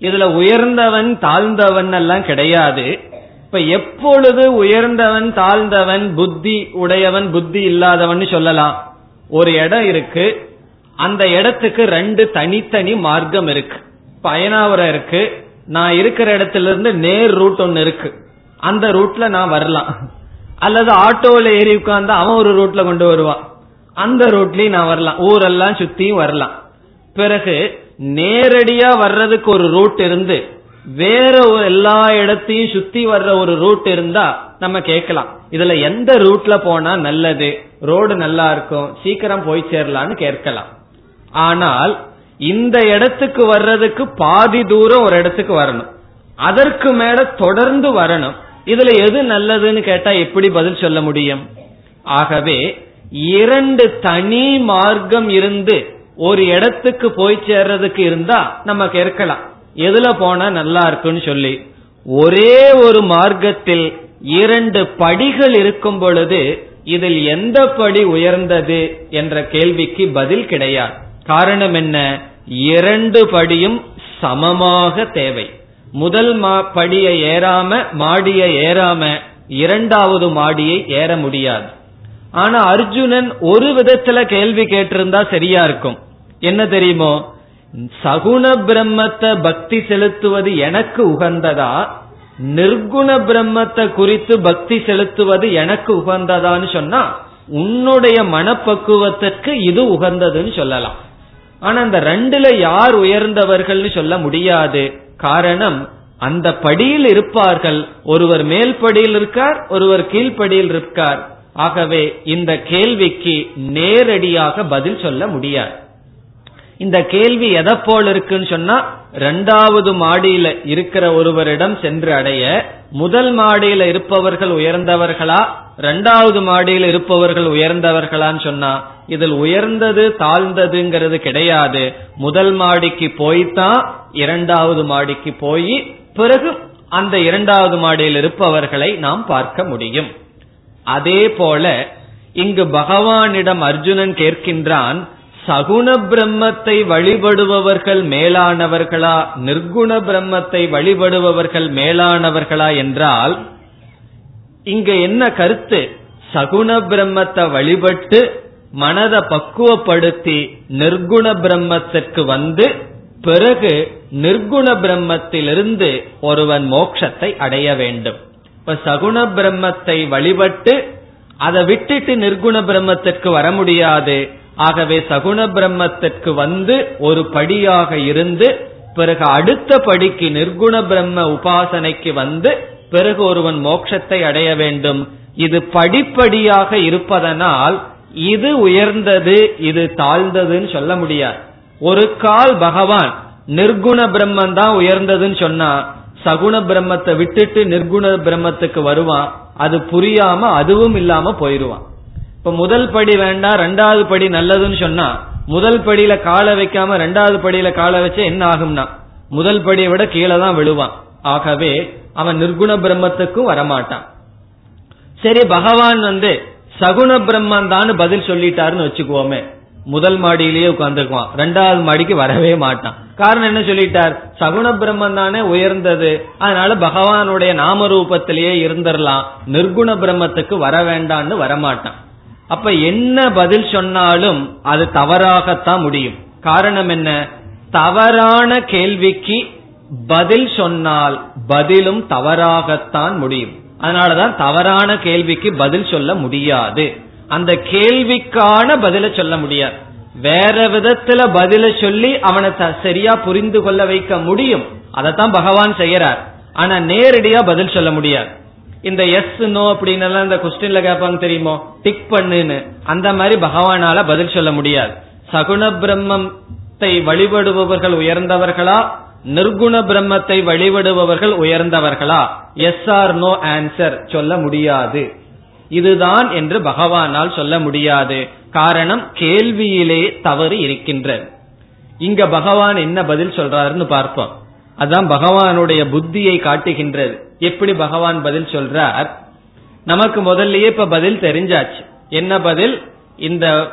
இதுல உயர்ந்தவன் தாழ்ந்தவன் எல்லாம் கிடையாது. இப்ப எப்பொழுது உயர்ந்தவன் தாழ்ந்தவன் புத்தி உடையவன் புத்தி இல்லாதவன் சொல்லலாம். ஒரு இடம் இருக்கு. அந்த இடத்துக்கு ரெண்டு தனித்தனி மார்க்கம் இருக்கு. பயனாவரம் இருக்கு. நான் இருக்கிற இடத்துல இருந்து நேர் ரூட் ஒன்னு இருக்கு. அந்த ரூட்ல நான் வரலாம். அல்லது ஆட்டோல ஏறி உட்கார்ந்து அவன் ஒரு ரூட்ல கொண்டு வருவான். அந்த ரூட்லயும் நான் வரலாம். ஊரெல்லாம் சுத்தியும் வரலாம். பிறகு நேரடியா வர்றதுக்கு ஒரு ரூட் இருந்து வேற ஒரு எல்லா இடத்தையும் சுத்தி வர்ற ஒரு ரூட் இருந்தா நம்ம கேட்கலாம். இதுல எந்த ரூட்ல போனா நல்லது? ரோடு நல்லா இருக்கும். சீக்கிரம் போய் சேரலான்னு கேட்கலாம். ஆனால் இந்த இடத்துக்கு வர்றதுக்கு பாதி தூரம் ஒரு இடத்துக்கு வரணும். அதற்கு மேல தொடர்ந்து வரணும். இதுல எது நல்லதுன்னு கேட்டா எப்படி பதில் சொல்ல முடியும்? ஆகவே இரண்டு தனி மார்க்கம் இருந்து ஒரு இடத்துக்கு போய் சேர்றதுக்கு இருந்தா நம்ம கேட்கலாம். எதுல போனா நல்லா இருக்குன்னு சொல்லி ஒரே ஒரு மார்க்கத்தில் இரண்டு படிகள் இருக்கும் பொழுது இதில் எந்த படி உயர்ந்தது என்ற கேள்விக்கு பதில் கிடையாது. காரணம் என்ன? இரண்டு படியும் சமமாக தேவை. முதல் படியை ஏறாம மாடியை ஏறாம இரண்டாவது மாடியை ஏற முடியாது. ஆனா அர்ஜுனன் ஒரு விதத்துல கேள்வி கேட்டிருந்தா சரியா இருக்கும். என்ன தெரியுமோ? சகுண பிரம்மத்தை பக்தி செலுத்துவது எனக்கு உகந்ததா? நிர்குண பிரம்மத்தை குறித்து பக்தி செலுத்துவது எனக்கு உகந்ததான்னு சொன்னா உன்னுடைய மனப்பக்குவத்திற்கு இது உகந்ததுன்னு சொல்லலாம். ஆனா அந்த ரெண்டுல யார் உயர்ந்தவர்கள்னு சொல்ல முடியாது. காரணம் அந்த படியில் இருப்பார்கள். ஒருவர் மேல் படியில் இருக்கார் ஒருவர் கீழ்ப்படியில் இருக்கார். ஆகவே இந்த கேள்விக்கு நேரடியாக பதில் சொல்ல முடியாது. இந்த கேள்வி எதை போல் இருக்குன்னு சொன்னா ரெண்டாவது மாடியில இருக்கிற ஒருவரிடம் சென்று அடைய முதல் மாடியில இருப்பவர்கள் உயர்ந்தவர்களா ரெண்டாவது மாடியில் இருப்பவர்கள் உயர்ந்தவர்களான்னு சொன்னா இதில் உயர்ந்தது தாழ்ந்ததுங்கிறது கிடையாது. முதல் மாடிக்கு போய்தான் இரண்டாவது மாடிக்கு போய் பிறகு அந்த இரண்டாவது மாடியில் இருப்பவர்களை நாம் பார்க்க முடியும். அதே போல இங்கு பகவானிடம் அர்ஜுனன் கேட்கின்றான் சகுண பிரம்மத்தை வழிபடுபவர்கள் மேலானவர்களா? நிர்குண பிரம்மத்தை வழிபடுபவர்கள் மேலானவர்களா என்றால் இங்க என்ன கருத்து? சகுண பிரம்மத்தை வழிபட்டு மனதை பக்குவப்படுத்தி நிர்குண பிரம்மத்திற்கு வந்து பிறகு நிர்குண பிரம்மத்திலிருந்து ஒருவன் மோட்சத்தை அடைய வேண்டும். இப்ப சகுண பிரம்மத்தை வழிபட்டு அதை விட்டுட்டு நிர்குண பிரம்மத்திற்கு வர முடியாது. ஆகவே சகுண பிரம்மத்திற்கு வந்து ஒரு படியாக இருந்து பிறகு அடுத்த படிக்கு நிர்குண பிரம்ம உபாசனைக்கு வந்து பிறகு ஒருவன் மோட்சத்தை அடைய வேண்டும். இது படிப்படியாக இருப்பதனால் இது உயர்ந்தது இது தாழ்ந்ததுன்னு சொல்ல முடியாது. ஒரு கால் பகவான் நிர்குண பிரம்மன் தான் உயர்ந்ததுன்னு சொன்னா சகுண பிரம்மத்தை விட்டுட்டு நிர்குண பிரம்மத்துக்கு வருவான் அது புரியாம அதுவும் இல்லாம போயிருவான். இப்ப முதல் படி வேண்டாம் ரெண்டாவது படி நல்லதுன்னு சொன்னா முதல் படியில காலை வைக்காம ரெண்டாவது படியில காலை வச்சா என்ன ஆகும்னா முதல் படியை விட கீழே தான் விழுவான். ஆகவே அவன் நிர்குண பிரம்மத்துக்கும் வரமாட்டான். சரி பகவான் வந்து சகுண பிரம்மன் தான் பதில் சொல்லிட்டாருன்னு வச்சுக்குவோமே. முதல் மாடியிலேயே உட்கார்ந்துக்குவான் ரெண்டாவது மாடிக்கு வரவே மாட்டான். காரணம் என்ன சொல்லிட்டார்? சகுண பிரம்மன் தானே உயர்ந்தது. அதனால பகவானுடைய நாம ரூபத்திலேயே இருந்துடலாம் நிர்குண பிரம்மத்துக்கு வர வேண்டான்னு வரமாட்டான். அப்ப என்ன பதில் சொன்னாலும் அது தவறாகத்தான் முடியும். காரணம் என்ன? தவறான கேள்விக்கு பதில் சொன்னால் பதிலும் தவறாகத்தான் முடியும். அதனாலதான் தவறான கேள்விக்கு பதில் சொல்ல முடியாது. அந்த கேள்விக்கான பதில சொல்ல முடியாது. வேற விதத்துல பதில சொல்லி அவனை சரியா புரிந்து கொள்ள வைக்க முடியும். அதைத்தான் பகவான் செய்யறார் ஆனா நேரடியா பதில் சொல்ல முடியாது. இந்த எஸ் நோ அப்படின்னு எல்லாம் இந்த கொஸ்டின்ல கேட்பாங்க தெரியுமோ? டிக் பண்ணுன்னு. அந்த மாதிரி பகவானால பதில் சொல்ல முடியாது. சகுண பிரம்மத்தை வழிபடுபவர்கள் உயர்ந்தவர்களா? நிர்குண பிரம்மத்தை வழிபடுபவர்கள் உயர்ந்தவர்களா? எஸ் ஆர் நோ ஆன்சர் சொல்ல முடியாது. இதுதான் என்று பகவானால் சொல்ல முடியாது. காரணம் கேள்வியிலே தவறு இருக்கின்றது. இங்க பகவான் என்ன பதில் சொல்றாருன்னு பார்ப்போம். அதான் பகவானுடைய புத்தியை காட்டுகின்றது. எப்படி பகவான் பதில் சொல்றார்? நமக்கு முதல்லயே இப்ப பதில் தெரிஞ்சாச்சு. என்ன பதில்? இந்த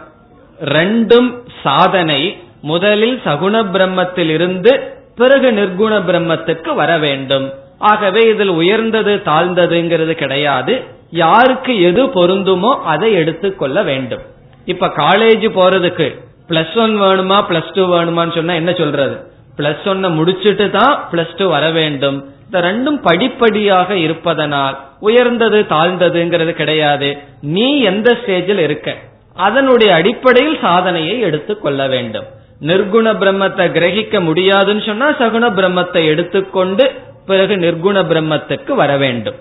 ரெண்டும் சாதனை முதலில் சகுண பிரம்மத்தில் இருந்து பிறகு நிர்குண பிரம்மத்துக்கு வர வேண்டும். ஆகவே இதில் உயர்ந்தது தாழ்ந்ததுங்கிறது கிடையாது. யாருக்கு எது பொருந்துமோ அதை எடுத்துக்கொள்ள வேண்டும். இப்ப காலேஜ் போறதுக்கு பிளஸ் ஒன் வேணுமா பிளஸ் டூ வேணுமான்னு சொன்னா என்ன சொல்றது? பிளஸ் ஒன்ன முடிச்சுட்டு தான் பிளஸ் டூ வர வேண்டும். இந்த ரெண்டும் படிப்படியாக இருப்பதனால் உயர்ந்தது தாழ்ந்ததுங்கிறது கிடையாது. நீ எந்த ஸ்டேஜில் இருக்க? அதனுடைய அடிப்படையில் சாதனையை எடுத்துக் கொள்ள வேண்டும். நிர்குண பிரம்மத்தை கிரகிக்க முடியாதுன்னு சொன்னா சகுண பிரம்மத்தை எடுத்துக்கொண்டு பிறகு நிர்குண பிரம்மத்துக்கு வர வேண்டும்.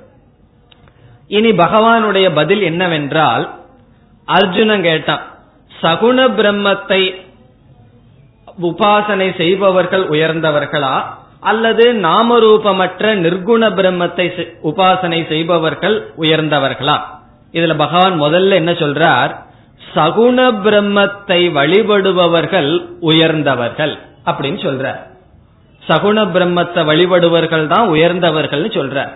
இனி பகவானுடைய பதில் என்னவென்றால் அர்ஜுனன் கேட்டான் சகுண பிரம்மத்தை உபாசனை செய்பவர்கள் உயர்ந்தவர்களா? அல்லது நாமரூபமற்ற நிர்குண பிரம்மத்தை உபாசனை செய்பவர்கள் உயர்ந்தவர்களா? இதுல பகவான் முதல்ல என்ன சொல்றார்? சகுண பிரம்மத்தை வழிபடுபவர்கள் உயர்ந்தவர்கள் அப்படின்னு சொல்றார். சகுண பிரம்மத்தை வழிபடுவர்கள் தான் உயர்ந்தவர்கள் சொல்றார்.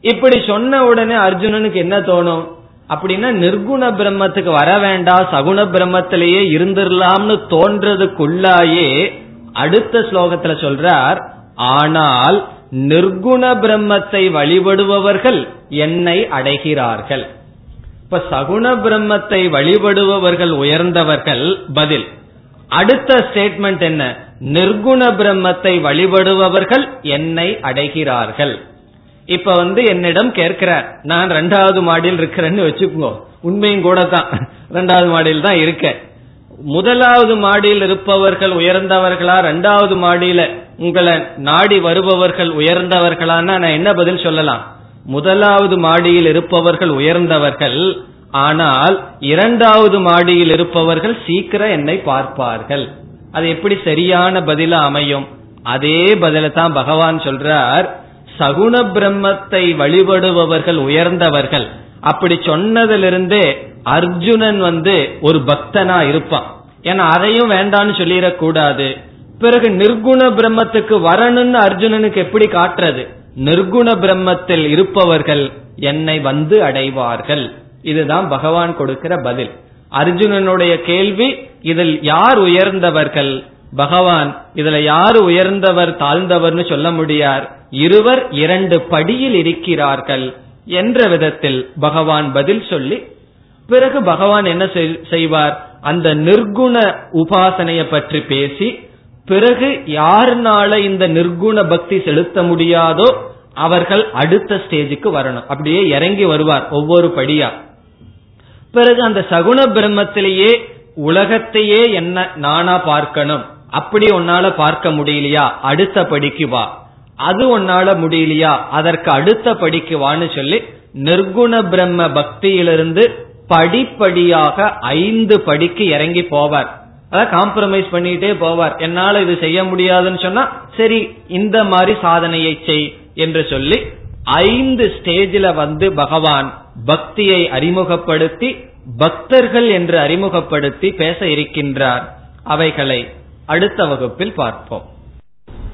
இப்படி சொன்ன உடனே அர்ஜுனனுக்கு என்ன தோணும்? அப்படின்னா நிர்குண பிரம்மத்துக்கு வர வேண்டாம் சகுண பிரம்மத்திலேயே இருந்துடலாம்னு தோன்றதுக்குள்ளாயே அடுத்த ஸ்லோகத்துல சொல்றார் ஆனால் நிர்குண பிரம்மத்தை வழிபடுபவர்கள் என்னை அடைகிறார்கள். இப்ப சகுண பிரம்மத்தை வழிபடுபவர்கள் உயர்ந்தவர்கள் பதில். அடுத்த ஸ்டேட்மெண்ட் என்ன? நிர்குண பிரம்மத்தை வழிபடுபவர்கள் என்னை அடைகிறார்கள். இப்ப வந்து என்னிடம் கேட்கிறார் நான் ரெண்டாவது மாடியில் இருக்கிறேன்னு வச்சுக்கோ உண்மையும் கூட தான் ரெண்டாவது மாடியில் தான் இருக்க. முதலாவது மாடியில் இருப்பவர்கள் உயர்ந்தவர்களா? ரெண்டாவது மாடியில உங்களை நாடி வருபவர்கள் உயர்ந்தவர்களான்னா நான் என்ன பதில் சொல்லலாம்? முதலாவது மாடியில் இருப்பவர்கள் உயர்ந்தவர்கள் ஆனால் இரண்டாவது மாடியில் இருப்பவர்கள் சீக்கிரம் என்னை பார்ப்பார்கள். அது எப்படி சரியான பதில அமையும்? அதே பதில தான் பகவான் சொல்றார். சகுண பிரம்மத்தை வழிபடுபவர்கள் உயர்ந்தவர்கள். அப்படி சொன்னதிலிருந்தே அர்ஜுனன் வந்து ஒரு பக்தனா இருப்பான். ஏன்னா அதையும் வேண்டான்னு சொல்லிடக்கூடாது. பிறகு நிர்குண பிரம்மத்துக்கு வரணும்னு அர்ஜுனனுக்கு எப்படி காட்டுறது? நிர்குண பிரம்மத்தில் இருப்பவர்கள் என்னை வந்து அடைவார்கள். இதுதான் பகவான் கொடுக்கிற பதில். அர்ஜுனனுடைய கேள்வி இதில் யார் உயர்ந்தவர்கள்? பகவான் இதுல யார் உயர்ந்தவர் தாழ்ந்தவர்னு சொல்ல முடியார் இருவர் இரண்டு படியில் இருக்கிறார்கள் என்ற விதத்தில் பகவான் பதில் சொல்லி பிறகு பகவான் என்ன செய்வார்? அந்த நிர்குண உபாசனைய பற்றி பேசி பிறகு யாருனால இந்த நிர்குண பக்தி செலுத்த முடியாதோ அவர்கள் அடுத்த ஸ்டேஜுக்கு வரணும். அப்படியே இறங்கி வருவார் ஒவ்வொரு படியா. பிறகு அந்த சகுண பிரம்மத்திலேயே உலகத்தையே என்ன நானா பார்க்கணும். அப்படி உன்னால பார்க்க முடியலையா? அடுத்த படிக்கு வா. அது உன்னால முடியலையா? அதற்கு அடுத்த படிக்கு வான்னு சொல்லி நிர்குண பிரம்ம பக்தியிலிருந்து படிப்படியாக ஐந்து படிக்கு இறங்கி போவார். அதாவது காம்ப்ரமைஸ் பண்ணிட்டே போவார். என்னால இது செய்ய முடியாதுன்னு சொன்னா சரி இந்த மாதிரி சாதனையை செய் என்று சொல்லி ஐந்து ஸ்டேஜில வந்து பகவான் பக்தியை அறிமுகப்படுத்தி பக்தர்கள் என்று அறிமுகப்படுத்தி பேச இருக்கின்றார். அவைகளை அடுத்த வகுப்பில் பார்ப்போம்.